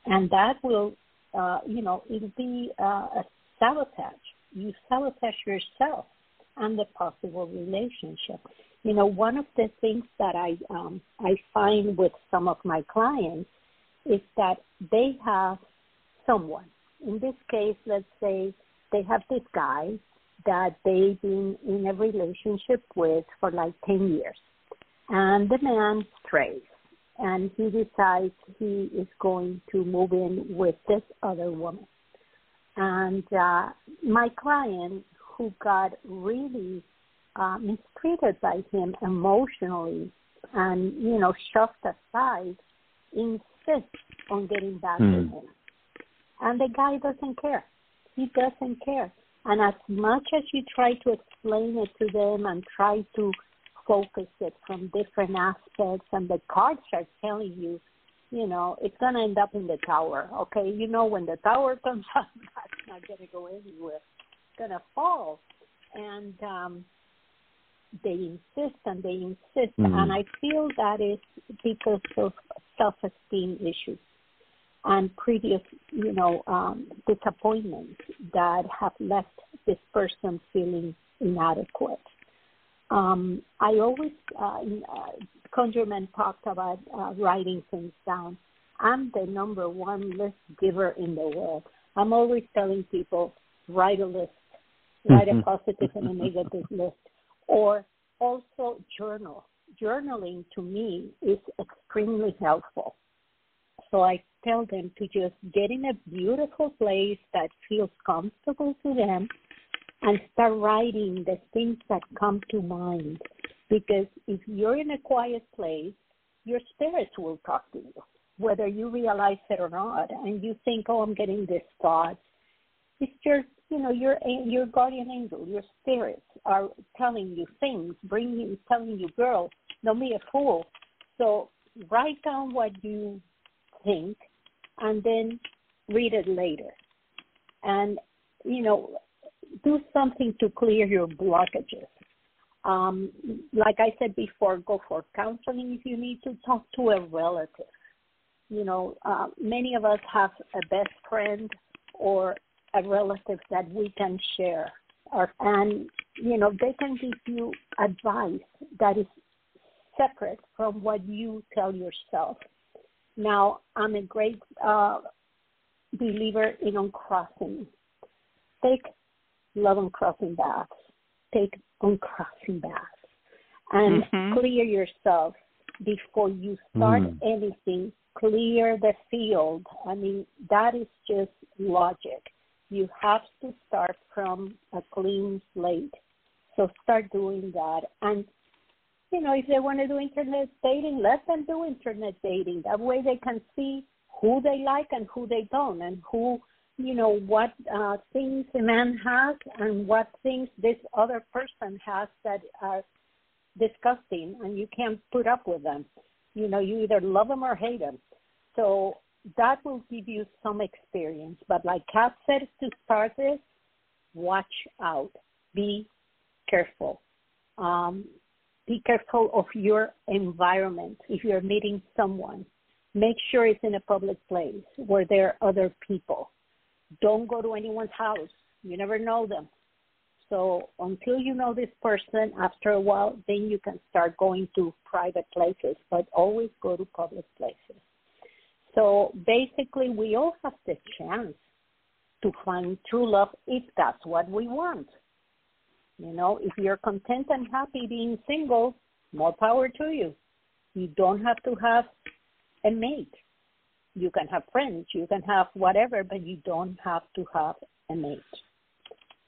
S4: And that will uh you know it'll be uh, a sabotage. You sabotage yourself and the possible relationship. You know one of the things that i um i find with some of my clients is that they have someone. In this case let's say they have this guy that they've been in a relationship with for like 10 years. And the man strays and he decides he is going to move in with this other woman. And uh, my client, who got really uh, mistreated by him emotionally and, you know, shoved aside, insists on getting back
S3: Hmm.
S4: with him. And the guy doesn't care he doesn't care. And as much as you try to explain it to them and try to focus it from different aspects, and the cards are telling you, you know, it's going to end up in the tower. Okay, you know, when the tower <laughs> comes up, that's not going to go anywhere. It's going to fall. And um, they insist and they insist.
S3: Mhm.
S4: And I feel that is because of self esteem issues and previous, you know, um, disappointments that have left this person feeling inadequate. Um, I always, uh, uh, ConjureMan talked about uh, writing things down. I'm the number one list giver in the world. I'm always telling people, write a list, write a positive and a negative <laughs> list, or also journal. Journaling to me is extremely helpful. So I tell them to just get in a beautiful place that feels comfortable to them and start writing the things that come to mind. Because if you're in a quiet place, your spirits will talk to you, whether you realize it or not. And you think, oh, I'm getting this thought. It's your, you know, your your guardian angel, your spirits are telling you things, bringing, telling you, girl, don't be a fool. So write down what you think and then read it later. And, you know, do something to clear your blockages. Um, like I said before, go for counseling if you need to. Talk to a relative. You know, uh, many of us have a best friend or a relative that we can share. Or, and, you know, they can give you advice that is separate from what you tell yourself. Now, I'm a great uh, believer in uncrossing. Take love uncrossing baths. Take uncrossing baths. And
S2: Mhm.
S4: clear yourself before you start
S3: Mm.
S4: anything. Clear the field. I mean, that is just logic. You have to start from a clean slate. So start doing that. And you know, if they want to do internet dating, let them do internet dating. That way they can see who they like and who they don't, and who, you know, what uh, things a man has and what things this other person has that are disgusting, and you can't put up with them. You know, you either love them or hate them. So that will give you some experience. But like Cat said to start this, watch out. Be careful. Um, be careful of your environment. If you're meeting someone, make sure it's in a public place where there are other people. Don't go to anyone's house. You never know them. So until you know this person, after a while, then you can start going to private places, but always go to public places. So basically, we all have the chance to find true love if that's what we want. You know, if you're content and happy being single, more power to you. You don't have to have a mate. You can have friends, you can have whatever, but you don't have to have a mate.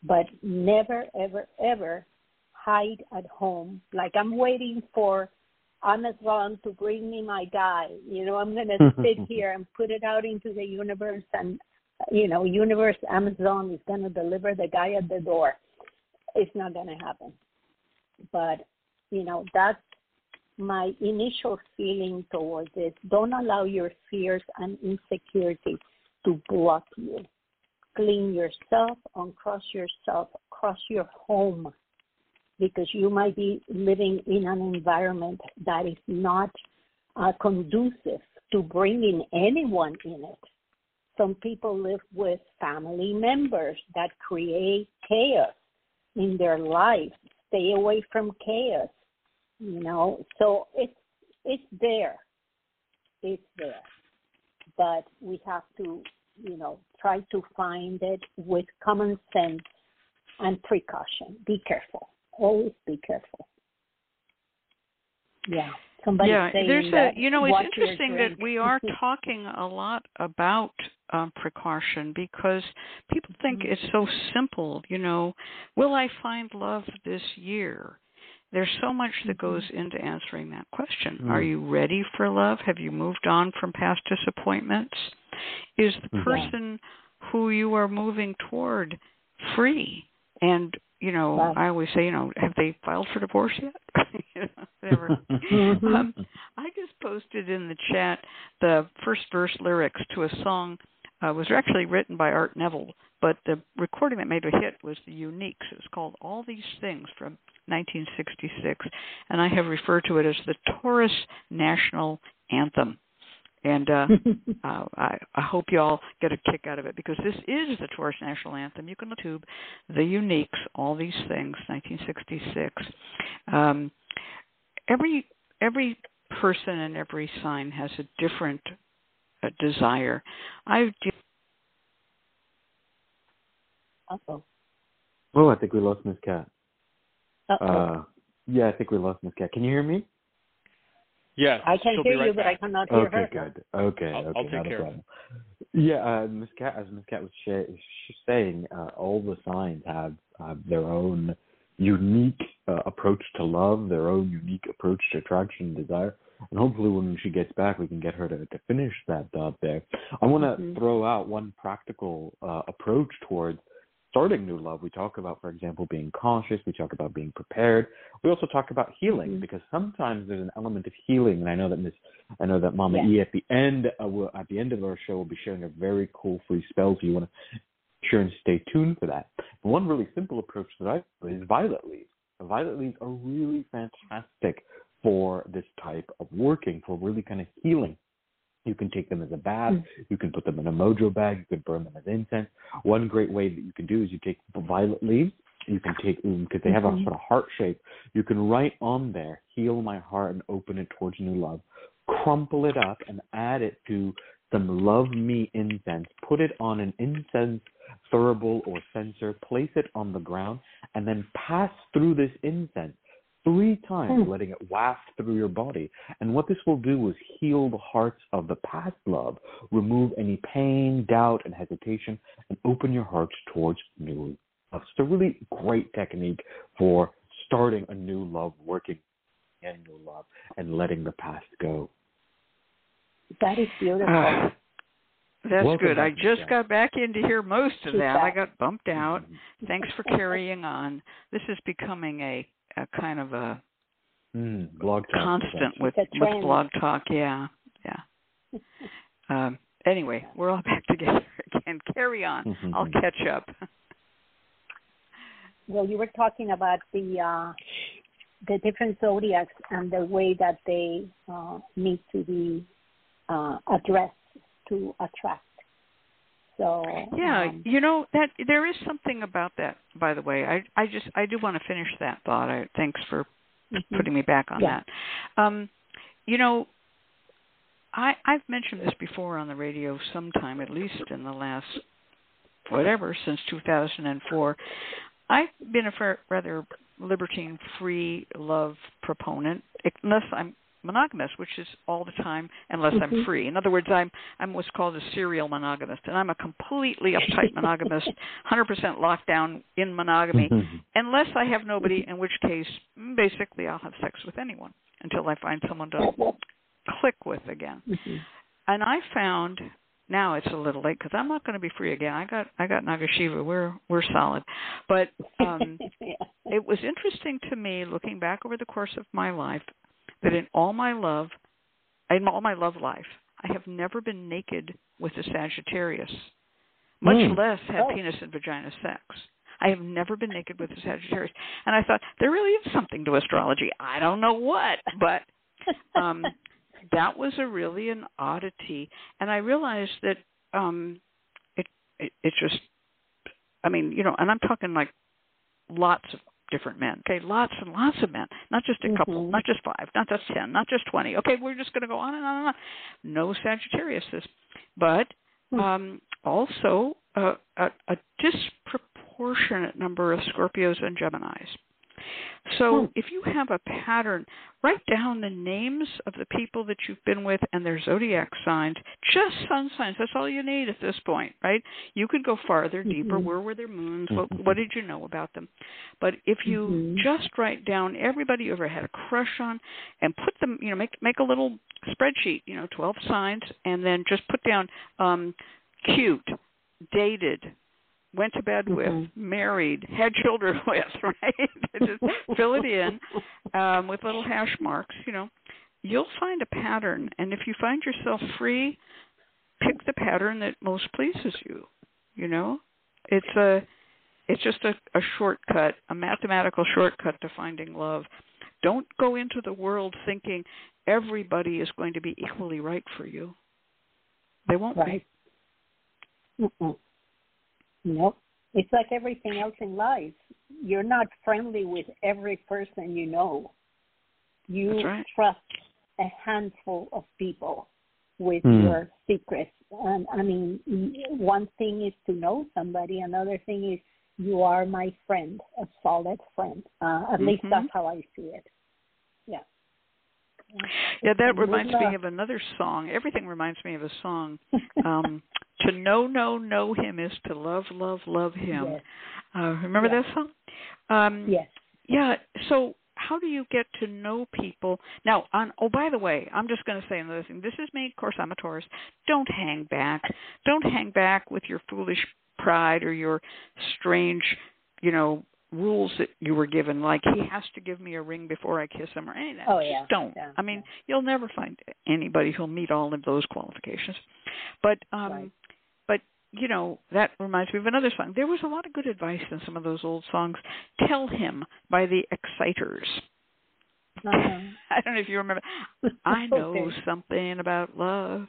S4: But never, ever, ever hide at home. Like I'm waiting for Amazon to bring me my guy. You know, I'm going <laughs> to sit here and put it out into the universe, and, you know, universe Amazon is going to deliver the guy at the door it's not going to happen. But, you know, that's my initial feeling towards it. Don't allow your fears and insecurity to block you. clean yourself, uncross yourself, cross your home, because you might be living in an environment that is not uh, conducive to bringing anyone in it. Some people live with family members that create chaos in their life. Stay away from chaos, you know. So it's it's there, it's there, but we have to, you know, try to find it with common sense and precaution. Be careful. Always be careful. Yeah. Somebody
S2: yeah, there's
S4: a
S2: you know it's interesting that we are talking a lot about um, precaution because people think mm-hmm. it's so simple. You know, will I find love this year? There's so much that goes mm-hmm. into answering that question. Mm-hmm. Are you ready for love? Have you moved on from past disappointments? Is the mm-hmm. person who you are moving toward free? And you know, wow. I always say, you know, have they filed for divorce yet? <laughs> you know, whatever. <laughs> Um, I just posted in the chat the first verse lyrics to a song uh, was actually written by Art Neville, but the recording that made a hit was the Uniques. It's called All These Things from 1966, and I have referred to it as the Taurus National Anthem. And uh, <laughs> uh, I, I hope you all get a kick out of it because this is the Taurus National Anthem. You can YouTube the Uniques, all these things, 1966. Um, every every person and every sign has a different uh, desire. I.
S4: Uh-oh.
S3: Oh, I think we lost Miss Cat.
S4: Uh-oh. Uh,
S3: yeah, I think we lost Miss Cat. Can you hear me?
S5: Yeah,
S4: I can hear right you, back. but I cannot hear
S3: okay,
S4: her.
S3: Okay, good. Okay,
S5: I'll,
S3: okay,
S5: I'll take care.
S3: Yeah, uh, Miss Cat, as Miss Cat was sh- saying, uh, all the signs have uh, their own unique uh, approach to love, their own unique approach to attraction and desire. And hopefully, when she gets back, we can get her to, to finish that thought there. I want to mm-hmm. throw out one practical uh, approach towards starting new love, we talk about, for example, being cautious. We talk about being prepared. We also talk about healing mm-hmm. because sometimes there's an element of healing. And I know that Miss, I know that Mama E at the end, uh, will, at the end of our show, will be sharing a very cool free spell. So you want to sure and stay tuned for that. But one really simple approach that I is violet leaves. Violet leaves are really fantastic for this type of working, for really kind of healing you can take them as a bath. Mm. You can put them in a mojo bag. You can burn them as incense. One great way that you can do is you take violet leaves. You can take because they have mm-hmm. a sort of heart shape. You can write on there, "Heal my heart and open it towards new love." Crumple it up and add it to some love me incense. Put it on an incense thurible or censer. Place it on the ground, and then pass through this incense three times, mm. letting it waft through your body. And what this will do is heal the hearts of the past love, remove any pain, doubt, and hesitation, and open your hearts towards new love. It's a really great technique for starting a new love, working in new love, and letting the past go.
S4: That is beautiful. Uh,
S2: that's Welcome good. I just got back in to hear most of that. I got bumped out. <laughs> Thanks for carrying on. This is becoming a a kind of a
S3: mm, blog talk
S2: constant with with blog talk. Yeah, yeah. <laughs> um, anyway, we're all <laughs> back together again. Carry on. Mm-hmm. I'll catch up.
S4: well, you were talking about the uh, the different zodiacs and the way that they uh, need to be uh, addressed to attract so
S2: yeah,
S4: um,
S2: you know that there is something about that. By the way, I I just I do want to finish that thought. I, thanks for mm-hmm. putting me back on
S4: yeah.
S2: that. Um, you know, I I've mentioned this before on the radio sometime, at least in the last whatever since 2004. I've been a rather libertine, free love proponent, unless I'm monogamous, which is all the time unless mm-hmm. I'm free. In other words, I'm I'm what's called a serial monogamist, and I'm a completely uptight <laughs> monogamist, 100% locked down in monogamy, mm-hmm. unless I have nobody. In which case, basically, I'll have sex with anyone until I find someone to click with again.
S4: Mm-hmm.
S2: And I found now it's a little late because I'm not going to be free again. I got I got Nagasiva. We're we're solid, but um, <laughs>
S4: yeah.
S2: it was interesting to me looking back over the course of my life that in all my love, in all my love life, I have never been naked with a Sagittarius. much
S3: Mm.
S2: less have
S4: Oh.
S2: penis and vagina sex. I have never been naked with a Sagittarius, and I thought there really is something to astrology. I don't know what, but um, <laughs> that was a really an oddity, and I realized that um, it, it it just, I mean, you know, and I'm talking like lots of different men. Okay, lots and lots of men, not just a couple,
S4: Mhm.
S2: not just five, not just ten, not just twenty. Okay, we're just going to go on and on and on. No Sagittariuses, but
S4: Hmm.
S2: um, also a, a, a disproportionate number of Scorpios and Geminis. So
S4: Hmm.
S2: if you have a pattern, write down the names of the people that you've been with and their zodiac signs, just sun signs. That's all you need at this point, right? You could go farther, deeper.
S4: Mhm.
S2: Where were their moons? What,
S3: Mhm.
S2: what did you know about them? But if you
S4: Mhm.
S2: just write down everybody you ever had a crush on and put them, you know, make make a little spreadsheet, you know, 12 signs, and then just put down um, cute, dated, went to bed with,
S4: Mhm.
S2: married, had children <laughs> with, right? <laughs> Just fill it in um, with little hash marks. You know, you'll find a pattern, and if you find yourself free, pick the pattern that most pleases you. You know, it's a it's just a, a shortcut, a mathematical shortcut to finding love. Don't go into the world thinking everybody is going to be equally right for you. They won't
S4: Right. Mm-mm. Nope. It's like everything else in life. You're not friendly with every person you know. You
S2: right.
S4: trust a handful of people with
S3: Hmm.
S4: your secrets. And I mean, one thing is to know somebody. Another thing is you are my friend, a solid friend. Uh, at least
S2: Mhm.
S4: that's how I see it. Yeah.
S2: Yeah, that reminds me of another song. Everything reminds me of a song. Um, <laughs> to know, know, know him is to love, love, love him.
S4: Yes.
S2: Uh, remember that song? Um,
S4: Yes.
S2: Yeah. So, how do you get to know people? Now, on oh, by the way, I'm just going to say another thing. This is me. Of course, I'm a Taurus. Don't hang back. Don't hang back with your foolish pride or your strange, you know, rules that you were given. Like he has to give me a ring before I kiss him, or any of that.
S4: Oh,
S2: Just
S4: yeah.
S2: don't.
S4: Yeah,
S2: I mean, you'll never find anybody who'll meet all of those qualifications. But um
S4: Right.
S2: but you know, that reminds me of another song. There was a lot of good advice in some of those old songs. Tell Him by the Exciters.
S4: Uh-huh. <laughs>
S2: I don't know if you remember. <laughs> I know
S4: Okay.
S2: something about love.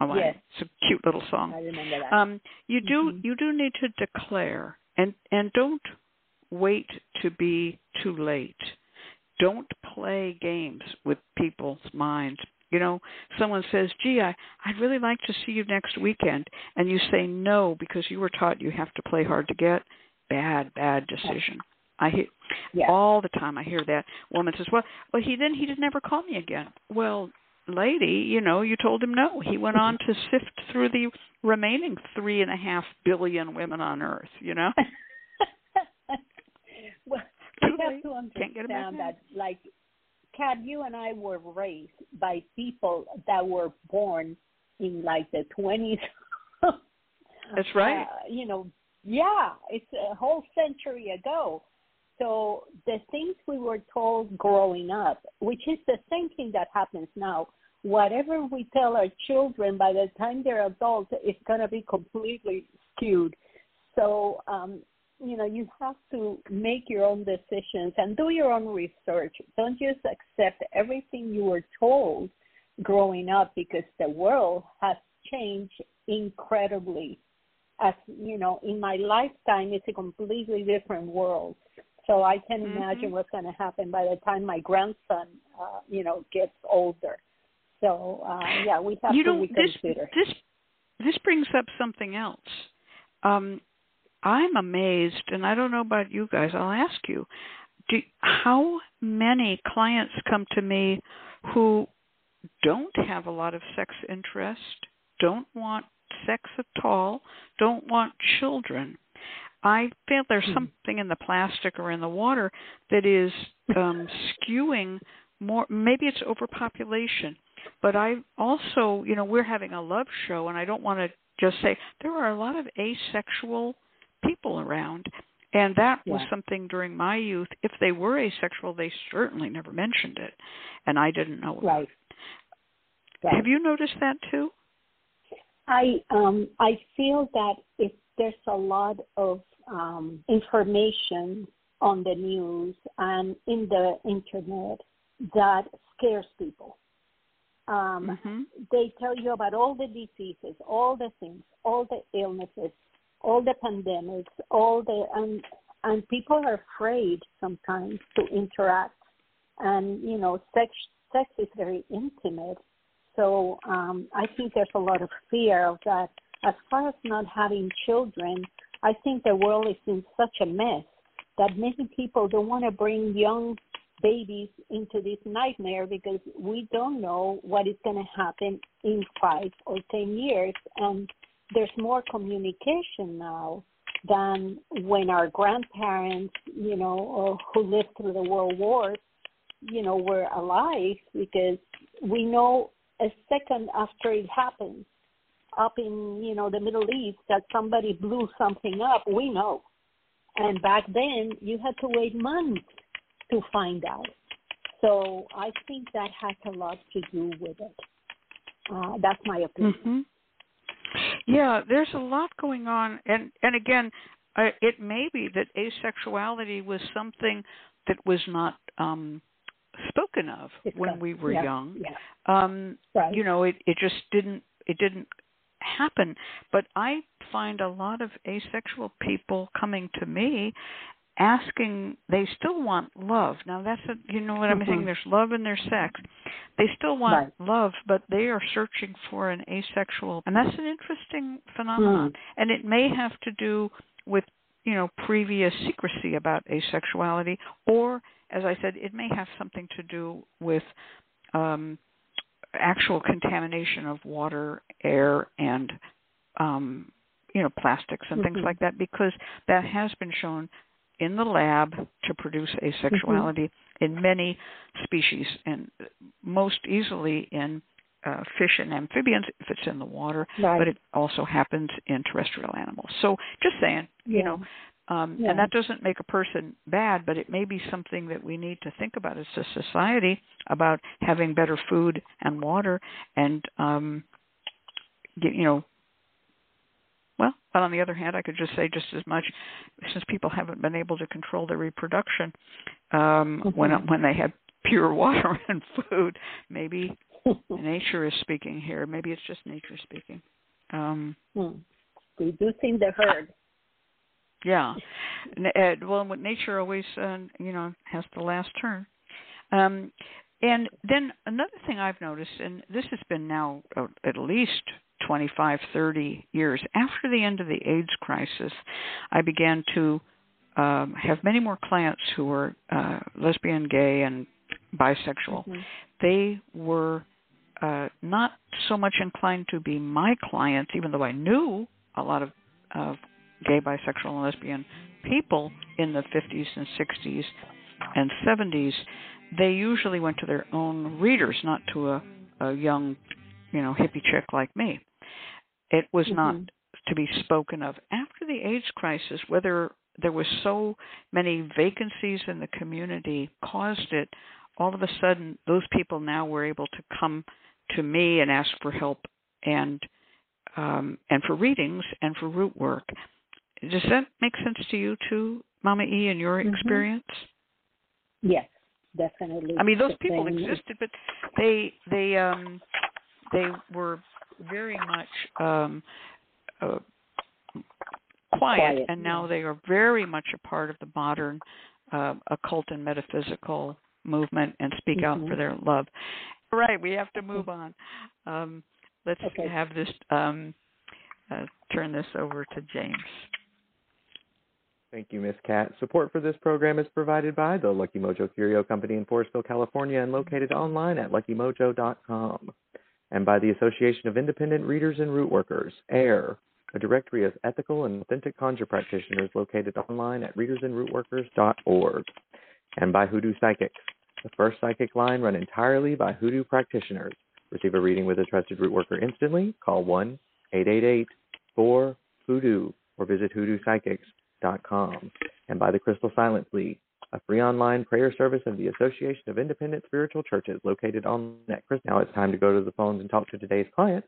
S2: Oh,
S4: Yes.
S2: I, it's a cute little song.
S4: I remember that.
S2: Um, you do
S4: Mhm.
S2: you do need to declare and and don't wait to be too late. Don't play games with people's minds. You know, someone says, "Gee, I I'd really like to see you next weekend," and you say no because you were taught you have to play hard to get. Bad, bad decision. I hear
S4: yeah.
S2: all the time. I hear that woman says, "Well, well, he then he did never ever call me again." Well, lady, you know, you told him no. He went on to sift through the remaining three and a half billion women on Earth. You know, <laughs> Too
S4: you have to
S2: Can't get it
S4: understand that, like, Cat, you and I were raised by people that were born in like the twenties. <laughs>
S2: That's right.
S4: Uh, you know, yeah, it's a whole century ago. So the things we were told growing up, which is the same thing that happens now, whatever we tell our children by the time they're adults, it's going to be completely skewed. So, um, you know, you have to make your own decisions and do your own research. Don't just accept everything you were told growing up because the world has changed incredibly. As you know, in my lifetime, it's a completely different world. So I can
S2: Mhm.
S4: imagine what's going to happen by the time my grandson, uh, you know, gets older. So uh, yeah, we have
S2: you
S4: to
S2: know, this this this brings up something else. Um, I'm amazed, and I don't know about you guys. I'll ask you: do, How many clients come to me who don't have a lot of sex interest, don't want sex at all, don't want children? I feel there's
S4: Hmm.
S2: something in the plastic or in the water that is um, <laughs> skewing more. Maybe it's overpopulation, but I also, you know, we're having a love show, and I don't want to just say there are a lot of asexual people around. And that was something during my youth. If they were asexual, they certainly never mentioned it, and I didn't know.
S4: Right.
S2: it.
S4: right.
S2: Have you noticed that too?
S4: I um I feel that if there's a lot of um, information on the news and in the internet that scares people. Um,
S2: mm-hmm.
S4: They tell you about all the diseases, all the things, all the illnesses, all the pandemics, all the and and people are afraid sometimes to interact. And you know, sex sex is very intimate, so um, I think there's a lot of fear of that. As far as not having children, I think the world is in such a mess that many people don't want to bring young babies into this nightmare because we don't know what is going to happen in five or ten years and there's more communication now than when our grandparents you know who lived through the world wars you know were alive because we know a second after it happens up in you know the middle east that somebody blew something up we know and back then you had to wait months to find out. So I think that has a lot to do with it. Uh, that's my opinion.
S2: Mm-hmm. Yeah, there's a lot going on, and and again, uh, it may be that asexuality was something that was not um, spoken of
S4: it's
S2: when we were
S4: yeah,
S2: young.
S4: Yeah.
S2: Um,
S4: right.
S2: You know, it it just didn't it didn't happen. But I find a lot of asexual people coming to me asking they still want love now that's a you know what i'm
S4: mm-hmm.
S2: saying there's love in their sex they still want
S4: right.
S2: love but they are searching for an asexual and that's an interesting phenomenon
S4: mm.
S2: and it may have to do with you know previous secrecy about asexuality or as i said it may have something to do with um actual contamination of water air and um you know plastics and
S4: mm-hmm.
S2: things like that because that has been shown in the lab to produce asexuality mm-hmm. in many species and most easily in uh, fish and amphibians if it's in the water,
S4: right.
S2: but it also happens in terrestrial animals. So just saying,
S4: yeah.
S2: you know, um,
S4: yeah.
S2: and that doesn't make a person bad, but it may be something that we need to think about as a society about having better food and water and um, get, you know well, but on the other hand, I could just say just as much, since people haven't been able to control their reproduction um,
S4: mm-hmm.
S2: when when they had pure <laughs> water and food, maybe <laughs> nature is speaking here. Maybe it's just nature speaking. Um,
S4: hmm. Reducing the herd.
S2: Yeah. Uh, well, nature always, uh, you know, has the last turn. Um, and then another thing I've noticed, and this has been now uh, at least 25, 30 years after the end of the AIDS crisis, I began to um, have many more clients who were uh, lesbian, gay, and bisexual.
S4: Mm-hmm.
S2: They were uh, not so much inclined to be my clients, even though I knew a lot of, of gay, bisexual, and lesbian people in the 50s and 60s and 70s. They usually went to their own readers, not to a, a young, you know, hippie chick like me. It was
S4: mm-hmm.
S2: not to be spoken of. After the AIDS crisis, whether there was so many vacancies in the community caused it, all of a sudden those people now were able to come to me and ask for help and um, and for readings and for root work. Does that make sense to you too, Mama E, in your
S4: mm-hmm.
S2: experience?
S4: Yes, definitely.
S2: I mean, those people existed, but they they um they were very much um, uh, quiet,
S4: quiet,
S2: and now they are very much a part of the modern uh, occult and metaphysical movement and speak
S4: mm-hmm.
S2: out for their love. All right, we have to move on. Um, let's
S4: okay.
S2: have this um, uh, turn this over to James.
S1: Thank you, Miss Cat. Support for this program is provided by the Lucky Mojo Curio Company in Forestville, California, and located online at luckymojo.com and by the Association of Independent Readers and Root Workers, AIRR, a directory of ethical and authentic conjure practitioners located online at readersandrootworkers.org, and by Hoodoo Psychics, the first psychic line run entirely by Hoodoo practitioners. Receive a reading with a trusted root worker instantly. Call 1 888 4 Hoodoo or visit hoodoopsychics.com. And by the Crystal Silence League, a free online prayer service of the Association of Independent Spiritual Churches located on that Now it's time to go to the phones and talk to today's client.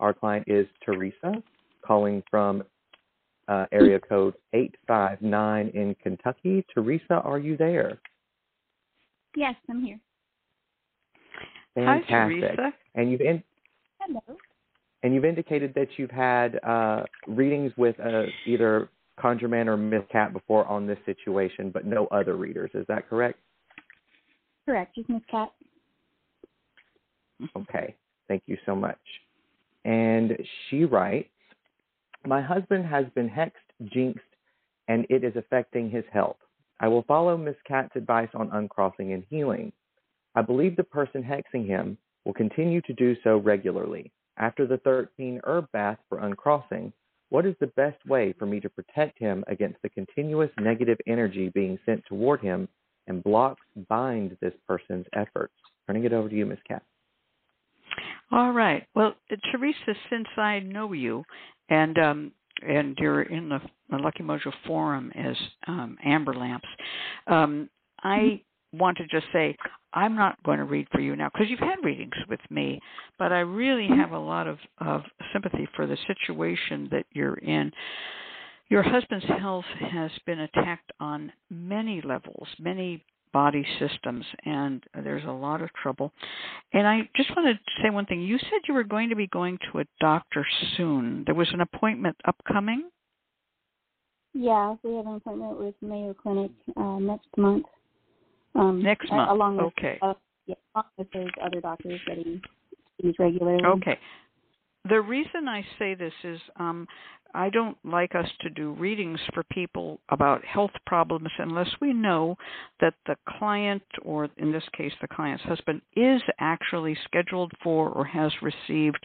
S1: Our client is Teresa, calling from uh, area code 859 in Kentucky. Teresa, are you there?
S6: Yes, I'm here.
S1: Fantastic.
S2: Hi, Teresa.
S1: And you've in,
S6: Hello.
S1: and you've indicated that you've had uh, readings with uh, either ConjureMan or Miss Cat before on this situation, but no other readers. Is that correct?
S6: Correct. Just Miss Cat.
S1: Okay. Thank you so much. And she writes, My husband has been hexed, jinxed, and it is affecting his health. I will follow Miss Cat's advice on uncrossing and healing. I believe the person hexing him will continue to do so regularly. After the 13 herb bath for uncrossing, what is the best way for me to protect him against the continuous negative energy being sent toward him and blocks bind this person's efforts? Turning it over to you, Miss Cat.
S2: All right. Well, Teresa, since I know you, and um, and you're in the, the Lucky Mojo forum as um, Amber Lamps, um, I want to just say I'm not going to read for you now because you've had readings with me, but I really have a lot of, of sympathy for the situation that you're in. Your husband's health has been attacked on many levels, many body systems, and there's a lot of trouble. And I just want to say one thing. You said you were going to be going to a doctor soon. There was an appointment upcoming.
S6: Yeah, we have an appointment with Mayo Clinic uh, next month. Um,
S2: Next month.
S6: Along with,
S2: okay.
S6: uh, yeah, along with those other doctors that he sees regularly.
S2: Okay. The reason I say this is um, I don't like us to do readings for people about health problems unless we know that the client, or in this case, the client's husband, is actually scheduled for or has received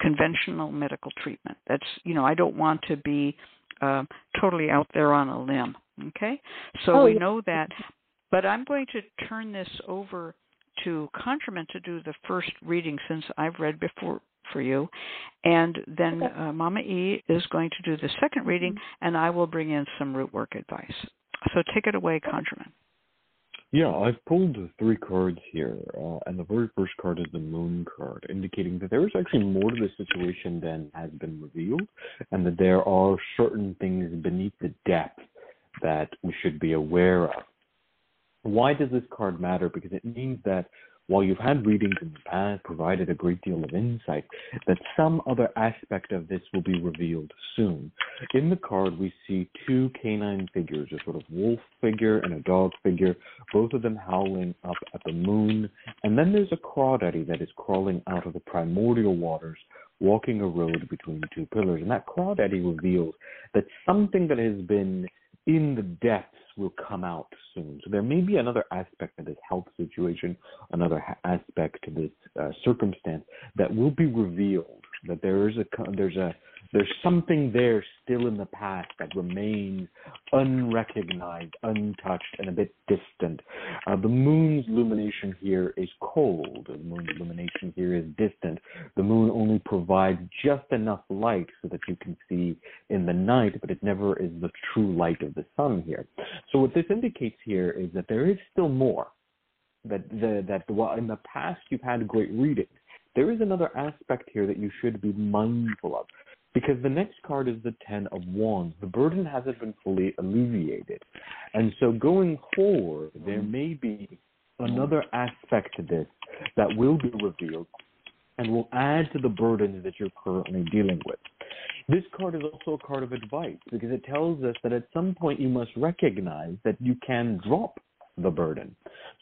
S2: conventional medical treatment. That's, you know, I don't want to be uh, totally out there on a limb. Okay? So
S6: Oh,
S2: we
S6: yeah.
S2: know that. But I'm going to turn this over to ConjureMan to do the first reading since I've read before for you. And then
S6: Okay.
S2: uh, Mama E is going to do the second reading, and I will bring in some root work advice. So take it away, ConjureMan.
S3: Yeah, I've pulled the three cards here, uh, and the very first card is the Moon card, indicating that there is actually more to the situation than has been revealed, and that there are certain things beneath the depth that we should be aware of. Why does this card matter? Because it means that while you've had readings in the past, provided a great deal of insight, that some other aspect of this will be revealed soon. In the card, we see two canine figures, a sort of wolf figure and a dog figure, both of them howling up at the moon. And then there's a crawdaddy that is crawling out of the primordial waters, walking a road between two pillars. And that crawdaddy reveals that something that has been in the depths will come out soon. So there may be another aspect of this health situation, another ha- aspect to this uh, circumstance that will be revealed. That there is a there's a there's something there still in the past that remains unrecognized, untouched, and a bit distant. Uh, the moon's illumination here is cold. The moon's illumination here is distant. The moon only provides just enough light so that you can see in the night, but it never is the true light of the sun here. So what this indicates here is that there is still more. That the, that in the past you've had great readings, there is another aspect here that you should be mindful of. Because the next card is the Ten of Wands. The burden hasn't been fully alleviated. And so going forward, there may be another aspect to this that will be revealed and will add to the burdens that you're currently dealing with. This card is also a card of advice because it tells us that at some point you must recognize that you can drop the burden.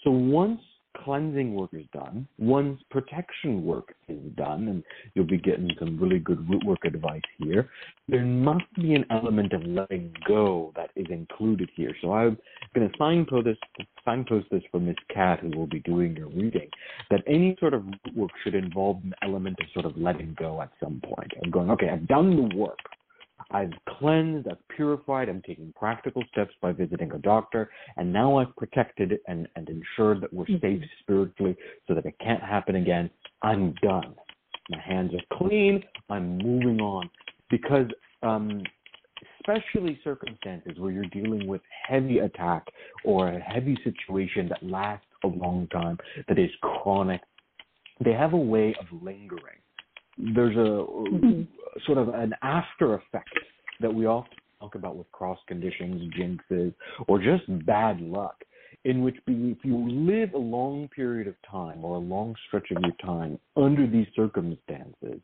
S3: So once cleansing work is done, once protection work is done, and you'll be getting some really good root work advice here, there must be an element of letting go that is included here. So I'm going to signpost this, signpost this for Miss Cat, who will be doing your reading, that any sort of root work should involve an element of sort of letting go at some point. I'm going, okay, I've done the work. I've cleansed, I've purified, I'm taking practical steps by visiting a doctor, and now I've protected and, and ensured that we're safe spiritually so that it can't happen again. I'm done. My hands are clean. I'm moving on. Because, um, especially circumstances where you're dealing with heavy attack or a heavy situation that lasts a long time, that is chronic, they have a way of lingering. There's a mm-hmm. sort of an after effect that we often talk about with cross conditions, jinxes, or just bad luck, in which if you live a long period of time or a long stretch of your time under these circumstances,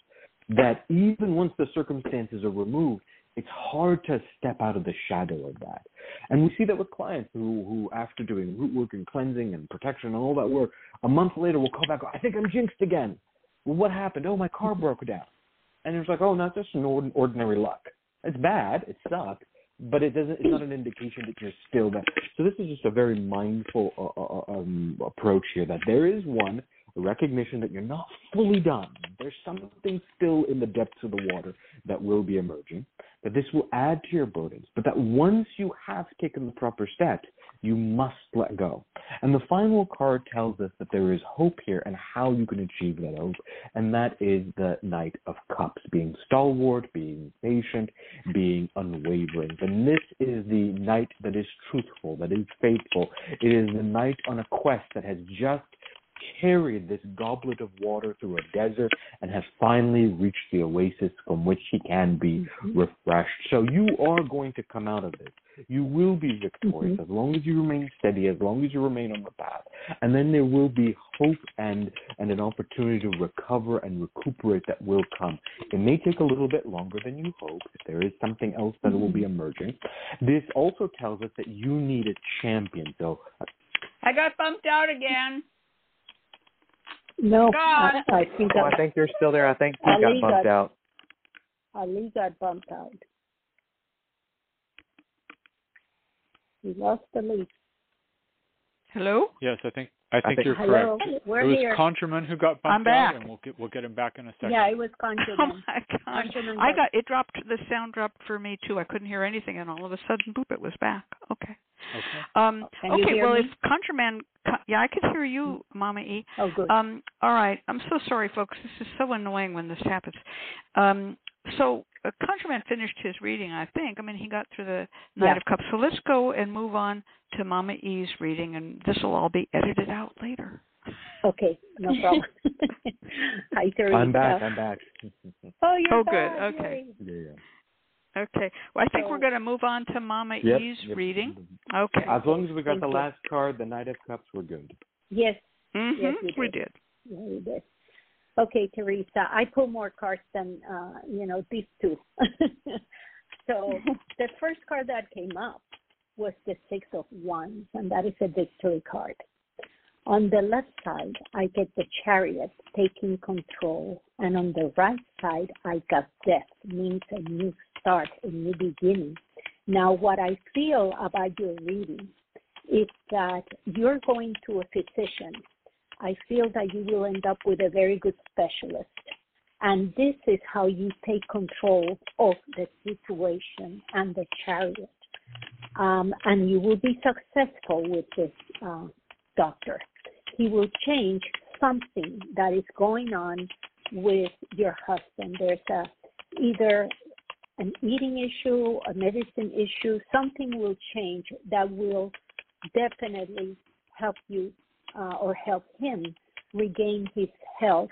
S3: that even once the circumstances are removed, it's hard to step out of the shadow of that. And we see that with clients who, who after doing root work and cleansing and protection and all that work, a month later will call back, I think I'm jinxed again. Well, what happened? Oh, my car broke down. And it's like, oh, not just an ordinary luck. It's bad. It sucked. But it doesn't. It's not an indication that you're still bad. So this is just a very mindful uh, uh, uh um, approach here. That there is one recognition that you're not fully done. There's something still in the depths of the water that will be emerging, that this will add to your burdens, but that once you have taken the proper steps, you must let go. And the final card tells us that there is hope here and how you can achieve that hope, and that is the Knight of Cups, being stalwart, being patient, being unwavering. And this is the knight that is truthful, that is faithful. It is the knight on a quest that has just carried this goblet of water through a desert and has finally reached the oasis from which he can be mm-hmm. refreshed. So you are going to come out of this. You will be victorious mm-hmm. as long as you remain steady, as long as you remain on the path. And then there will be hope and, and an opportunity to recover and recuperate that will come. It may take a little bit longer than you hope if there is something else that mm-hmm. will be mm-hmm. emerging. This also tells us that you need a champion. So
S7: I got bumped out again.
S4: No, I, I think
S1: oh, I think you're still there. I think you got bumped got, out.
S4: Ali got bumped out. We lost the lead.
S2: Hello?
S5: Yes, I think I think, I think
S4: you're
S5: hello.
S4: correct. We're
S5: it was
S4: here.
S5: ConjureMan who got bumped
S2: out,
S5: and we'll get we'll get him back in a second.
S4: Yeah, it was <laughs> ConjureMan.
S2: Oh my gosh! I got it dropped. The sound dropped for me too. I couldn't hear anything, and all of a sudden, boop! It was back. Okay.
S5: Okay.
S2: Um,
S4: Can
S2: okay. Well,
S4: me?
S2: if ConjureMan, yeah, I can hear you, Mama E.
S4: Oh, good.
S2: Um, all right. I'm so sorry, folks. This is so annoying when this happens. Um, so uh, ConjureMan finished his reading, I think. I mean, he got through the Knight
S4: yeah.
S2: of Cups. So let's go and move on to Mama E's reading, and this will all be edited out later.
S4: Okay, no problem. <laughs> Hi, Teresa.
S3: I'm back. I'm back.
S4: oh, you're
S2: oh,
S4: back.
S2: good. Okay.
S3: Yeah, yeah.
S2: Okay. Well, I think
S4: So-
S2: we're going to move on to Mama
S3: Yep,
S2: E's
S3: yep.
S2: reading. Okay.
S3: As long as we got
S4: Thank
S3: the
S4: you.
S3: last card, the Knight of Cups, we're good.
S4: Yes,
S2: hmm
S4: yes, we
S2: we
S4: did.
S2: did.
S4: yeah, we did. Okay, Teresa, I pull more cards than uh, you know these two. <laughs> so <laughs> the first card that came up was the Six of Wands, and that is a victory card. On the left side, I get the Chariot taking control, and on the right side, I got Death, means a new start, a new beginning. Now, what I feel about your reading is that you're going to a physician I feel that you will end up with a very good specialist. And this is how you take control of the situation and the chariot. Um, and you will be successful with this uh, doctor. He will change something that is going on with your husband. There's a either an eating issue, a medicine issue, something will change that will definitely help you uh, or help him regain his health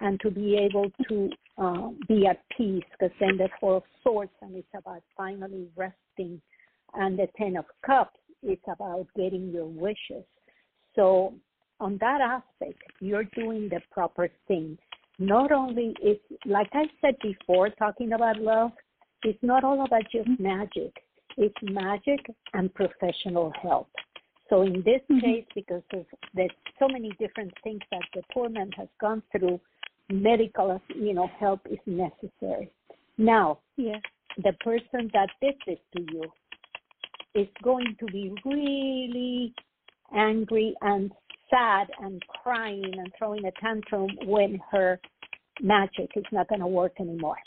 S4: and to be able to uh, be at peace because then the four of swords and it's about finally resting. And the ten of cups it's about getting your wishes. So on that aspect you're doing the proper thing. Not only is like i said before talking about love it's not all about just magic. It's magic and professional help so in this
S6: Mhm.
S4: case, because of there's so many different things that the poor man has gone through, medical, you know, help is necessary. Now,
S6: Yeah.
S4: the person that did this to you is going to be really angry and sad and crying and throwing a tantrum when her magic is not going to work anymore.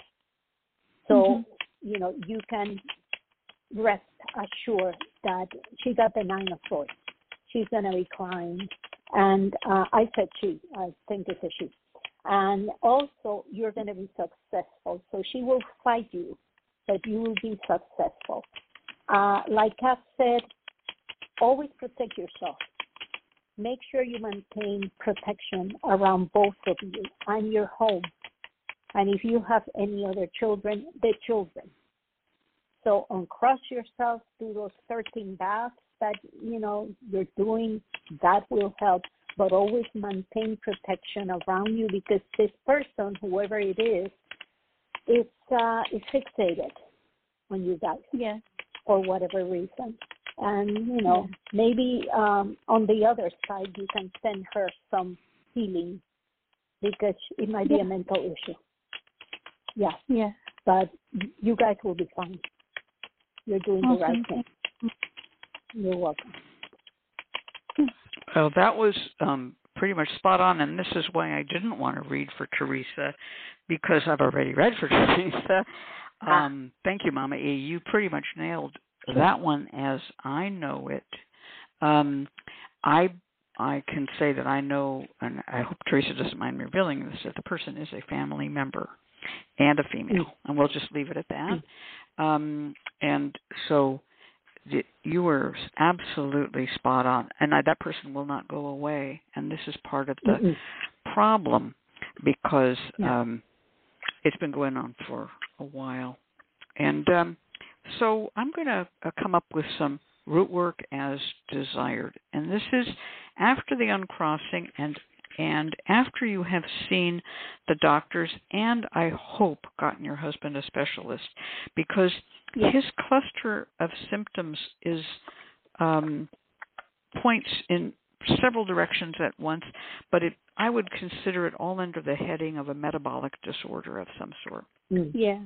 S4: So,
S6: Mhm.
S4: you know, you can rest assured that she got the nine of swords. She's going to be crying. And uh, I said she, I think it's a she. And also, you're going to be successful. So she will fight you, but you will be successful. Uh, like I said, always protect yourself. Make sure you maintain protection around both of you and your home. And if you have any other children, the children. So uncross yourself, do those 13 baths that you know you're doing. That will help, but always maintain protection around you because this person, whoever it is, is uh, is fixated on you guys.
S6: Yeah.
S4: For whatever reason. And you know, yeah. maybe um, on the other side, you can send her some healing because it might be
S6: yeah.
S4: a mental issue. Yeah.
S6: Yeah.
S4: But you guys will be fine. You're doing the right thing. You're welcome.
S2: Well, that was um, pretty much spot on, and this is why I didn't want to read for Teresa because I've already read for <laughs> Teresa.
S4: Ah.
S2: Um, thank you, Mama E. You pretty much nailed that one as I know it. Um, I I can say that I know, and I hope Teresa doesn't mind me revealing this, that the person is a family member and a female,
S4: Mm.
S2: and we'll just leave it at that. Um, and so you were absolutely spot on, and I, that person will not go away. And this is part of the
S4: Mm-mm.
S2: problem because
S4: Yeah.
S2: um, it's been going on for a while. And um, so I'm going to uh, come up with some root work as desired. And this is after the uncrossing and and after you have seen the doctors and I hope gotten your husband a specialist because
S4: Yes.
S2: his cluster of symptoms is um, points in several directions at once, but it I would consider it all under the heading of a metabolic disorder of some sort
S4: Mm.
S6: Yeah.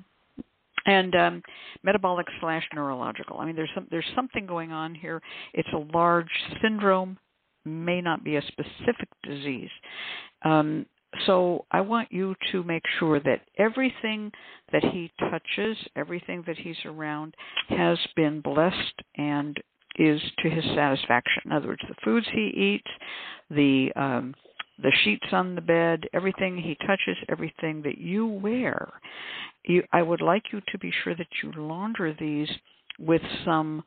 S2: and um, metabolic slash neurological. I mean, there's some there's something going on here. It's a large syndrome, may not be a specific disease. Um, so I want you to make sure that everything that he touches, everything that he's around, has been blessed and is to his satisfaction. In other words, the foods he eats, the um, the sheets on the bed, everything he touches, everything that you wear. You, I would like you to be sure that you launder these with some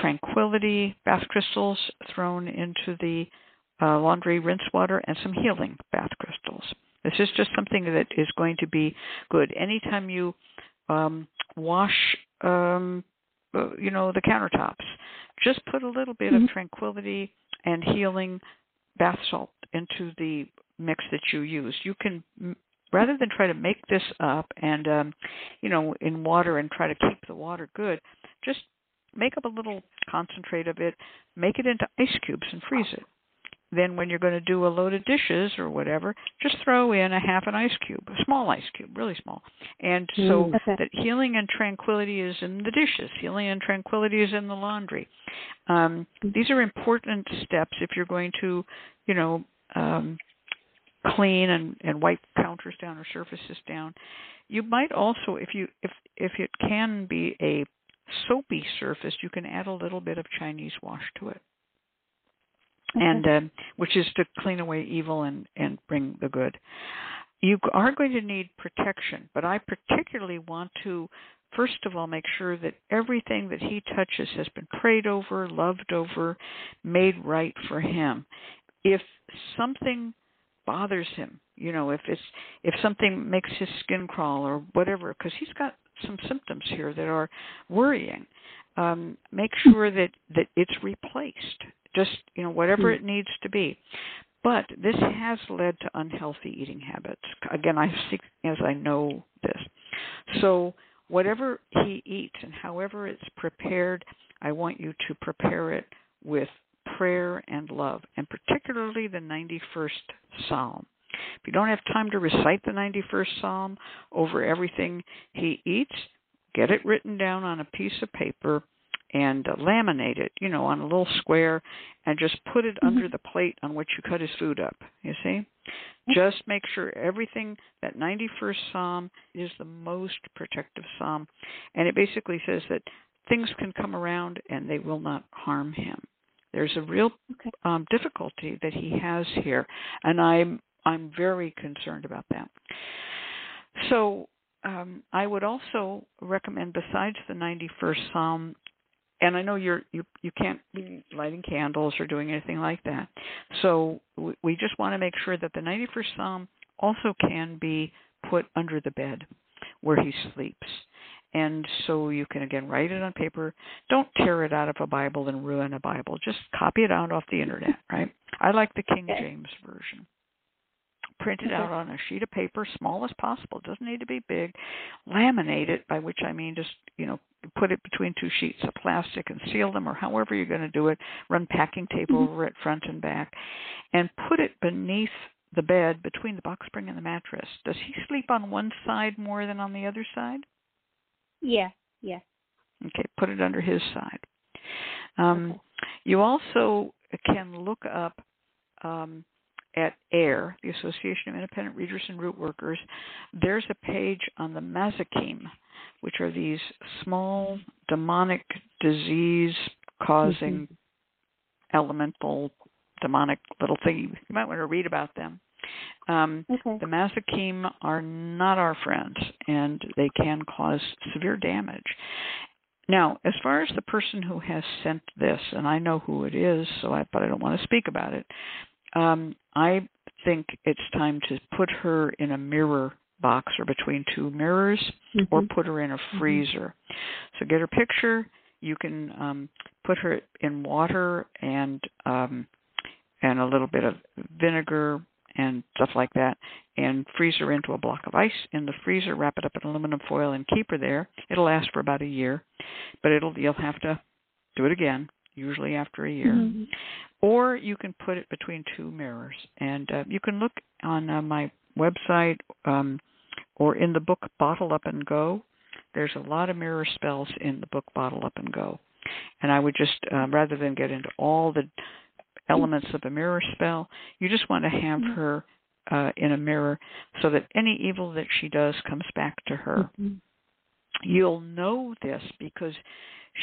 S2: tranquility bath crystals thrown into the uh, laundry rinse water and some healing bath crystals. This is just something that is going to be good. Anytime you um, wash, um, uh, you know, the countertops, just put a little bit
S6: Mhm.
S2: of tranquility and healing bath salt into the mix that you use. You can rather than try to make this up and um, you know in water and try to keep the water good, just make up a little concentrate of it, make it into ice cubes and freeze it. Then when you're going to do a load of dishes or whatever, just throw in a half an ice cube, a small ice cube, really small. And so
S4: Mm.
S6: Okay.
S2: that healing and tranquility is in the dishes, healing and tranquility is in the laundry. Um, these are important steps if you're going to, you know, um, clean and, and wipe counters down or surfaces down. You might also, if you if if it can be a soapy surface, you can add a little bit of Chinese wash to it,
S6: Okay.
S2: and um, which is to clean away evil and and bring the good. You are going to need protection, but I particularly want to first of all make sure that everything that he touches has been prayed over, loved over, made right for him. If something bothers him, you know, if it's if something makes his skin crawl or whatever, because he's got some symptoms here that are worrying. Um, make sure that that it's replaced. Just you know, whatever it needs to be. But this has led to unhealthy eating habits. Again, I see as I know this. So whatever he eats and however it's prepared, I want you to prepare it with prayer and love, and particularly the 91st Psalm. If you don't have time to recite the 91st Psalm over everything he eats, get it written down on a piece of paper and uh, laminate it, you know, on a little square and just put it under the plate on which you cut his food up. You see? Just make sure everything, that 91st Psalm is the most protective Psalm. And it basically says that things can come around and they will not harm him. There's a real
S6: Okay.
S2: um, difficulty that he has here, and I'm I'm very concerned about that. So um, I would also recommend, besides the 91st Psalm, and I know you're you you can't be lighting candles or doing anything like that. So we, we just want to make sure that the 91st Psalm also can be put under the bed where he sleeps. and so you can again write it on paper. Don't tear it out of a Bible and ruin a Bible. Just copy it out off the internet, right? I like the King
S4: Okay.
S2: James version. Print it out on a sheet of paper, small as possible. It doesn't need to be big. Laminate it, by which I mean just, you know, put it between two sheets of plastic and seal them or however you're going to do it. Run packing tape
S4: Mhm.
S2: over it front and back and put it beneath the bed between the box spring and the mattress. Does he sleep on one side more than on the other side?
S4: Yeah, yeah.
S2: Okay, put it under his side. Um,
S4: Okay.
S2: You also can look up um, at AIRR, the Association of Independent Readers and Root Workers. There's a page on the Mazakim, which are these small demonic disease causing
S4: Mhm.
S2: elemental demonic little thing. You might want to read about them. Um,
S6: Okay.
S2: the Mazakim are not our friends, and they can cause severe damage. Now, as far as the person who has sent this, and I know who it is, so I but I don't want to speak about it. Um, I think it's time to put her in a mirror box or between two mirrors, or
S4: Mhm.
S2: put her in a freezer. So get her picture. You can um, put her in water and um, and a little bit of vinegar and stuff like that, and freeze her into a block of ice in the freezer. Wrap it up in aluminum foil and keep her there. It'll last for about a year, but it'll you'll have to do it again, usually after a year.
S4: Mhm.
S2: Or you can put it between two mirrors, and uh, you can look on uh, my website um, or in the book Bottle Up and Go. There's a lot of mirror spells in the book Bottle Up and Go, and I would just uh, rather than get into all the elements of a mirror spell, you just want to have
S4: Mhm.
S2: her uh, in a mirror so that any evil that she does comes back to her.
S4: Mhm.
S2: You'll know this because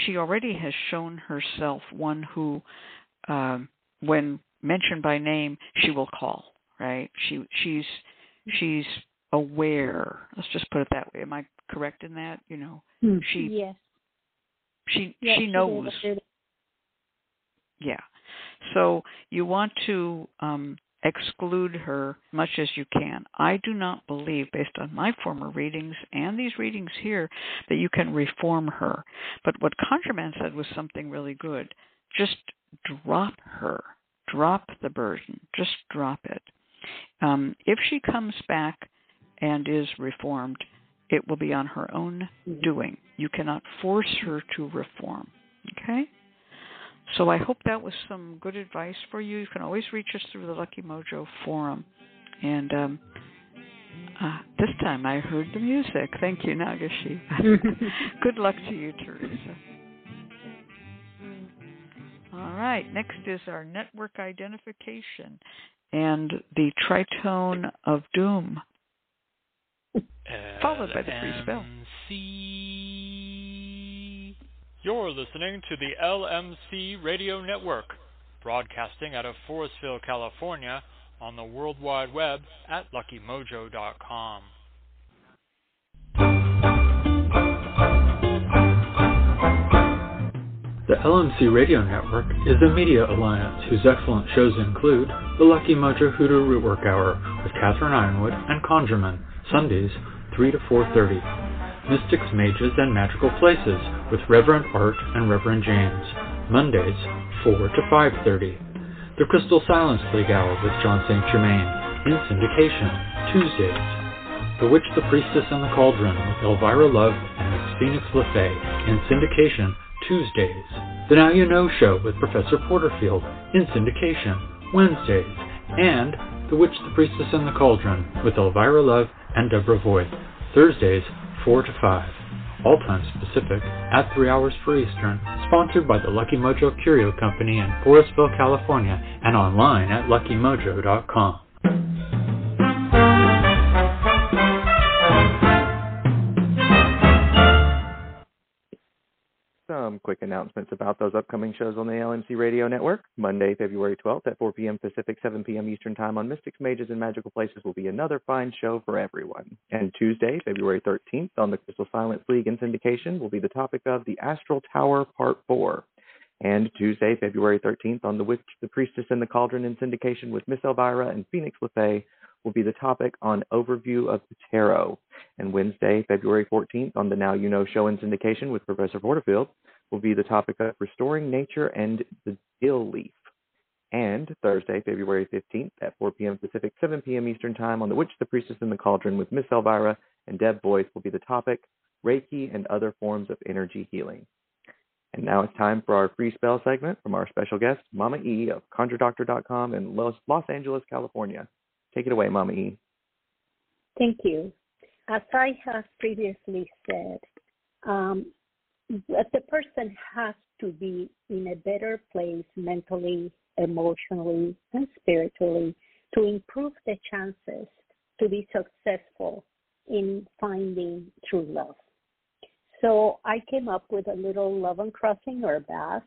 S2: she already has shown herself one who, um, when mentioned by name, she will call. Right? She she's she's aware. Let's just put it that way. Am I correct in that? You know,
S4: Mhm.
S2: she
S6: Yes.
S2: she
S6: Yes,
S2: she knows.
S6: I did.
S2: Yeah. So you want to um, exclude her much as you can. I do not believe, based on my former readings and these readings here, that you can reform her. But what ConjureMan said was something really good. Just drop her. Drop the burden. Just drop it. Um, if she comes back and is reformed, it will be on her own doing. You cannot force her to reform. Okay? So I hope that was some good advice for you. You can always reach us through the Lucky Mojo forum. And um, uh, this time I heard the music. Thank you, Nagasiva. <laughs> good luck to you, Teresa. All right, next is our network identification and the tritone of doom. Followed by the free spell.
S5: You're listening to the LMC Radio Network, broadcasting out of Forestville, California, on the World Wide Web at luckymojo.com.
S8: The LMC Radio Network is a media alliance whose excellent shows include The Lucky Mojo Hoodoo Rootwork Hour with Catherine Yronwode and Conjureman, Sundays 3 to 4.30. Mystics, Mages, and Magical Places with Reverend Art and Reverend James, Mondays 4 to 5.30. The Crystal Silence League Hour with John St. Germain in syndication, Tuesdays. The Witch, the Priestess, and the Cauldron with Elvira Love and Miss Phoenix LeFay in syndication, Tuesdays. The Now You Know Show with Professor Porterfield in syndication, Wednesdays. And The Witch, the Priestess, and the Cauldron with Elvira Love and Deborah Voigt, Thursdays, 4 to 5. All times Pacific at 3 hours for Eastern. Sponsored by the Lucky Mojo Curio Company in Forestville, California, and online at luckymojo.com.
S1: Announcements about those upcoming shows on the LMC Radio Network. Monday, February 12th at 4 p.m. Pacific, 7 p.m. Eastern Time on Mystics, Mages, and Magical Places will be another fine show for everyone. And Tuesday, February 13th on the Crystal Silence League in syndication will be the topic of the Astral Tower Part 4. And Tuesday, February 13th on The Witch, the Priestess, and the Cauldron in syndication with Miss Elvira and Phoenix LeFay will be the topic on overview of the tarot. And Wednesday, February 14th, on the Now You Know show and syndication with Professor Porterfield, will be the topic of restoring nature and the dill leaf. And Thursday, February 15th at 4 p.m. Pacific, 7 p.m. Eastern Time on The Witch, the Priestess, and the Cauldron with Miss Elvira and Deb Boyce will be the topic Reiki and other forms of energy healing. And now it's time for our free spell segment from our special guest, Mama E of ConjureDoctor.com in Los, Los Angeles, California. Take it away, Mama E.
S4: Thank you. As I have previously said, um, the person has to be in a better place mentally, emotionally, and spiritually to improve the chances to be successful in finding true love. So I came up with a little love and crossing herb bath.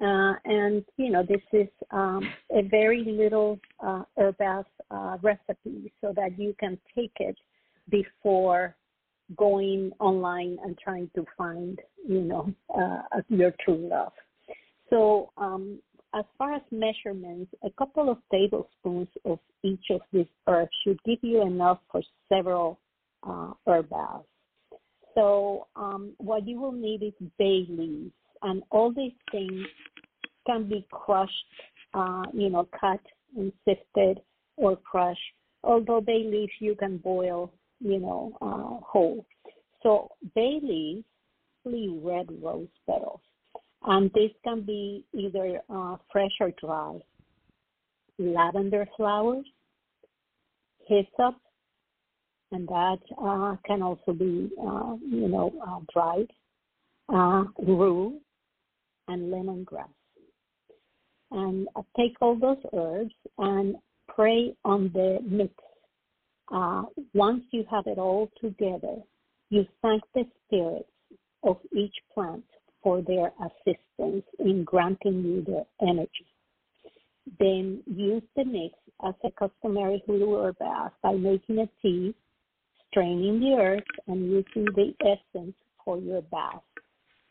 S4: Uh, and, you know, this is um, a very little uh, herb uh, recipe so that you can take it before going online and trying to find, you know, uh, your true love. So um, as far as measurements, a couple of tablespoons of each of these herbs should give you enough for several uh, herb. So um, what you will need is bay leaves, and all these things can be crushed, uh, you know, cut and sifted or crushed. Although bay leaves you can boil, you know, uh, whole. So bay leaves, red rose petals, and this can be either uh, fresh or dry. Lavender flowers, hyssop, and that uh, can also be, uh, you know, uh, dried, uh, rue, and lemongrass. And take all those herbs and pray on the mix. Uh, once you have it all together, you thank the spirits of each plant for their assistance in granting you their energy. Then use the mix as a customary hoodoo or bath by making a tea straining the earth and using the essence for your bath.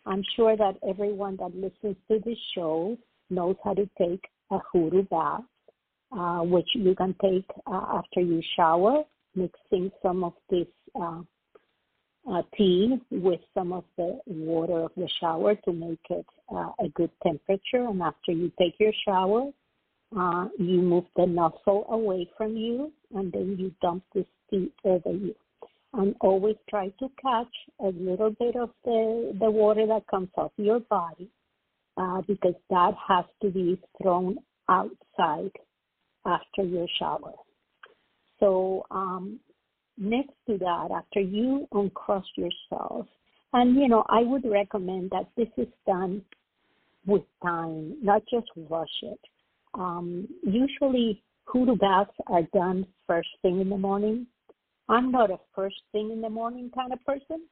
S4: I'm sure that everyone that listens to this show knows how to take a hoodoo bath, uh, which you can take uh, after you shower, mixing some of this uh, uh tea with some of the water of the shower to make it uh, a good temperature. And after you take your shower, uh, you move the nozzle away from you, and then you dump this tea over you and always try to catch a little bit of the, the water that comes off your body uh, because that has to be thrown outside after your shower. So um, next to that, after you uncross yourself, and you know, I would recommend that this is done with time, not just rush it. Um, usually, hoodoo baths are done first thing in the morning I'm not a first thing in the morning kind of person,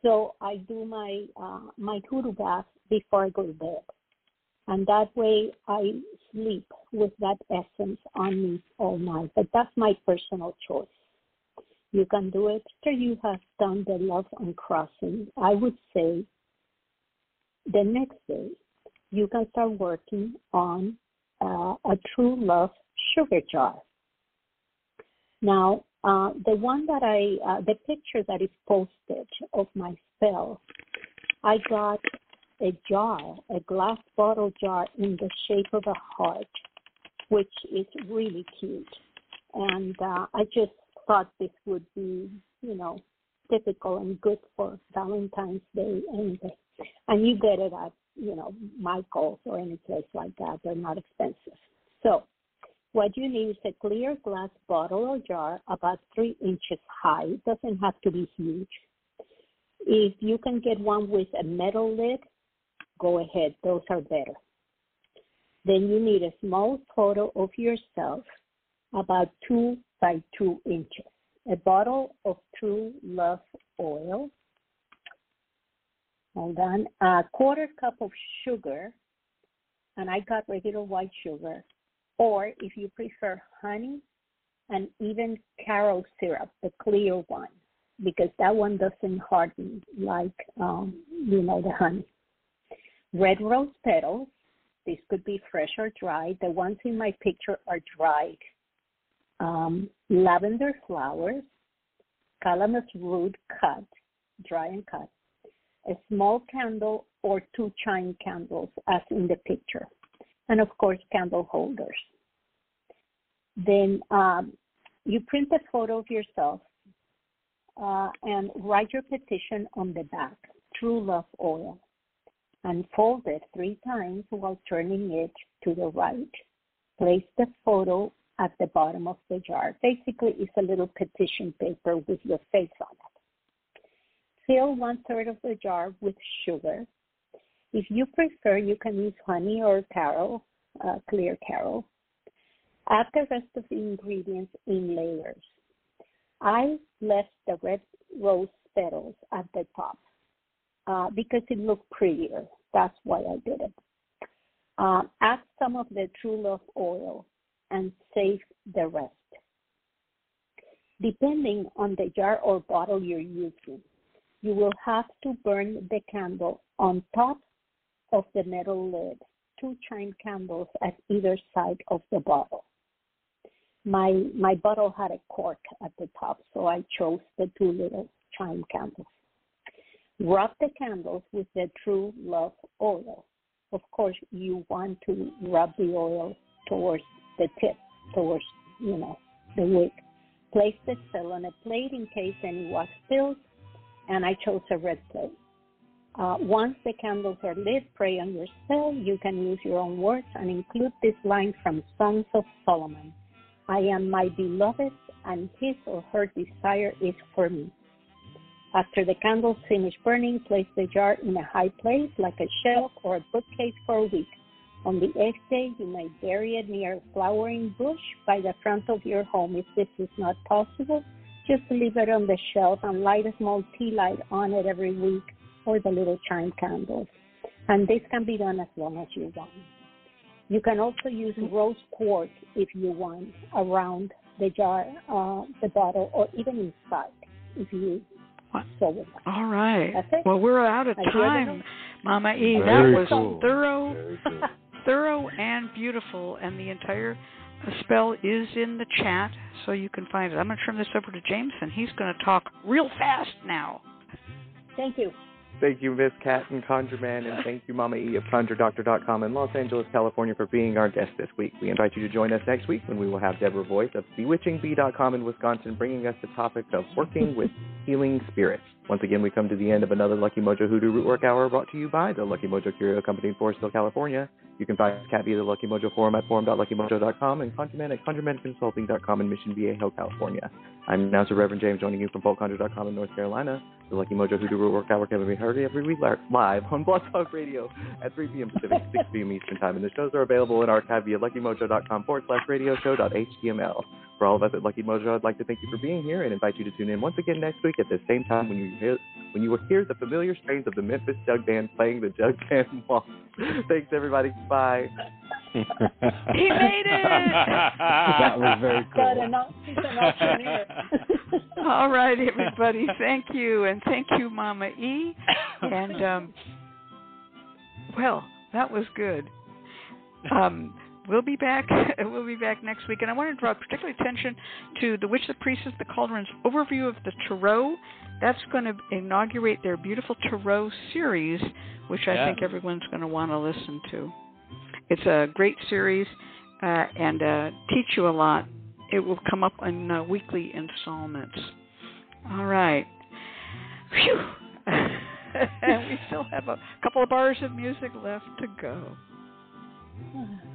S4: so I do my uh, my hoodoo bath before I go to bed, and that way I sleep with that essence on me all night. But that's my personal choice. You can do it after you have done the love uncrossing. I would say the next day you can start working on uh, a true love sugar jar. Now, uh, the one that I, uh, the picture that is posted of myself, I got a jar, a glass bottle jar in the shape of a heart, which is really cute. And uh, I just thought this would be, you know, typical and good for Valentine's Day anyway. And you get it at, you know, Michael's or any place like that. They're not expensive. So what you need is a clear glass bottle or jar about three inches high. It doesn't have to be huge. If you can get one with a metal lid, go ahead. Those are better. Then you need a small photo of yourself about two by two inches. A bottle of True Love oil. Hold on. A quarter cup of sugar. And I got regular white sugar or if you prefer honey and even Karo syrup, the clear one, because that one doesn't harden like um, you know the honey. Red rose petals. These could be fresh or dried. The ones in my picture are dried. Um, lavender flowers, calamus root cut, dry and cut, a small candle or two chime candles, as in the picture, and of course, candle holders. Then um, you print a photo of yourself uh, and write your petition on the back, True Love Oil, and fold it three times while turning it to the right. Place the photo at the bottom of the jar. Basically, it's a little petition paper with your face on it. Fill one third of the jar with sugar. If you prefer, you can use honey or Karo, uh, clear Karo. Add the rest of the ingredients in layers. I left the red rose petals at the top uh, because it looked prettier. That's why I did it. Uh, add some of the True Love oil and save the rest. Depending on the jar or bottle you're using, you will have to burn the candle on top of the metal lid, two chime candles at either side of the bottle my my bottle had a cork at the top, so I chose the two little chime candles. Rub the candles with the True Love oil. Of course, you want to rub the oil towards the tip, towards you know the wick. Place the spill on a plate in case any wax spills, and I chose a red plate. Uh, once the candles are lit, pray on your spell. You can use your own words and include this line from Songs of Solomon. I am my beloved, and his or her desire is for me. After the candles finish burning, place the jar in a high place like a shelf or a bookcase for a week. On the eighth day, you may bury it near a flowering bush by the front of your home. If this is not possible, just leave it on the shelf and light a small tea light on it every week or the little chime candles. And this can be done as long as you want. You can also use rose quartz if you want around the jar, uh, the bottle, or even inside if you
S2: what?
S4: so would like.
S2: All right.
S4: That's it.
S2: Well, we're out of
S4: I
S2: time, Mama E.
S3: Very
S2: that was
S3: cool.
S2: thorough,
S3: cool. <laughs>
S2: thorough and beautiful, and the entire spell is in the chat, so you can find it. I'm going to turn this over to Jameson. He's going to talk real fast now.
S4: Thank you.
S1: Thank you, Miss Cat and ConjureMan, and thank you, Mama E of ConjureDoctor.com in Los Angeles, California, for being our guest this week. We invite you to join us next week when we will have Deborah Voice of BewitchingBee.com in Wisconsin bringing us the topic of working with healing spirits. Once again, we come to the end of another Lucky Mojo Hoodoo Rootwork Hour brought to you by the Lucky Mojo Curio Company in Forestville, California. You can find Cat via the Lucky Mojo forum at forum.luckymojo.com and ConjureMan at ConjureManConsulting.com in Mission Hill, California. I'm announcer Reverend James joining you from FolkConjure.com in North Carolina. The Lucky Mojo Hoodoo Rootwork Hour can be heard every week live on Blog Talk Radio at 3 p.m. Pacific, <laughs> 6 p.m. Eastern Time. And the shows are available in archive via luckymojo.com forward slash radio show.html. For all of us at Lucky Mojo, I'd like to thank you for being here and invite you to tune in once again next week at the same time when you hear, when you will hear the familiar strains of the Memphis Jug Band playing the Jug Band <laughs> Waltz. Thanks, everybody. Bye. <laughs>
S2: He made it!
S3: that was very
S4: Got
S3: cool.
S4: an, au- he's an auctioneer.
S2: All right, everybody. Thank you, and thank you, Mama E. And um, well, that was good. Um, we'll be back. <laughs> We'll be back next week, and I want to draw particular attention to the Witch, of the Priestess, the Cauldron's overview of the Tarot. That's going to inaugurate their beautiful Tarot series, which I
S5: Yeah.
S2: think everyone's going to want to listen to. It's a great series uh, and uh, teach you a lot. It will come up in uh, weekly installments. All right. Phew. and <laughs> we still have a couple of bars of music left to go. <laughs>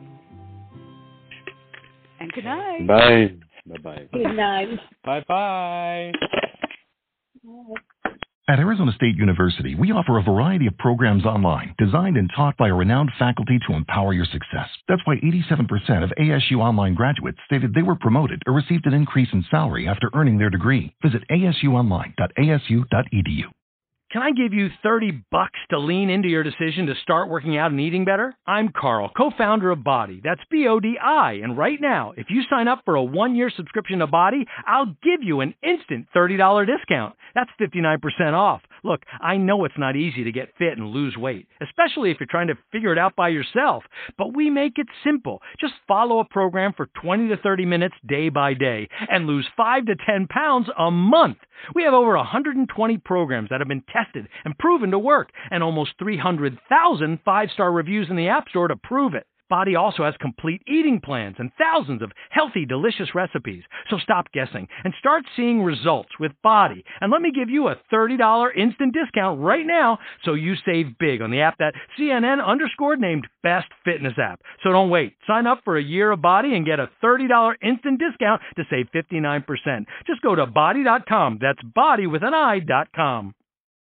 S2: And good night.
S3: Bye. Bye bye.
S4: Good night.
S5: Bye bye.
S9: At Arizona State University, we offer a variety of programs online designed and taught by a renowned faculty to empower your success. That's why 87% of ASU online graduates stated they were promoted or received an increase in salary after earning their degree. Visit asuonline.asu.edu.
S10: Can I give you 30 bucks to lean into your decision to start working out and eating better? I'm Carl, co-founder of BODi. That's B-O-D-I. And right now, if you sign up for a one-year subscription to BODi, I'll give you an instant $30 discount. That's 59% off. Look, I know it's not easy to get fit and lose weight, especially if you're trying to figure it out by yourself, but we make it simple. Just follow a program for 20 to 30 minutes day by day and lose 5 to 10 pounds a month. We have over 120 programs that have been tested and proven to work, and almost 300,000 five star reviews in the App Store to prove it. BODi also has complete eating plans and thousands of healthy, delicious recipes. So stop guessing and start seeing results with BODi. And let me give you a $30 instant discount right now so you save big on the app that CNN underscored named Best Fitness App. So don't wait. Sign up for a year of BODi and get a $30 instant discount to save 59%. Just go to bodi.com. That's body with an I.com.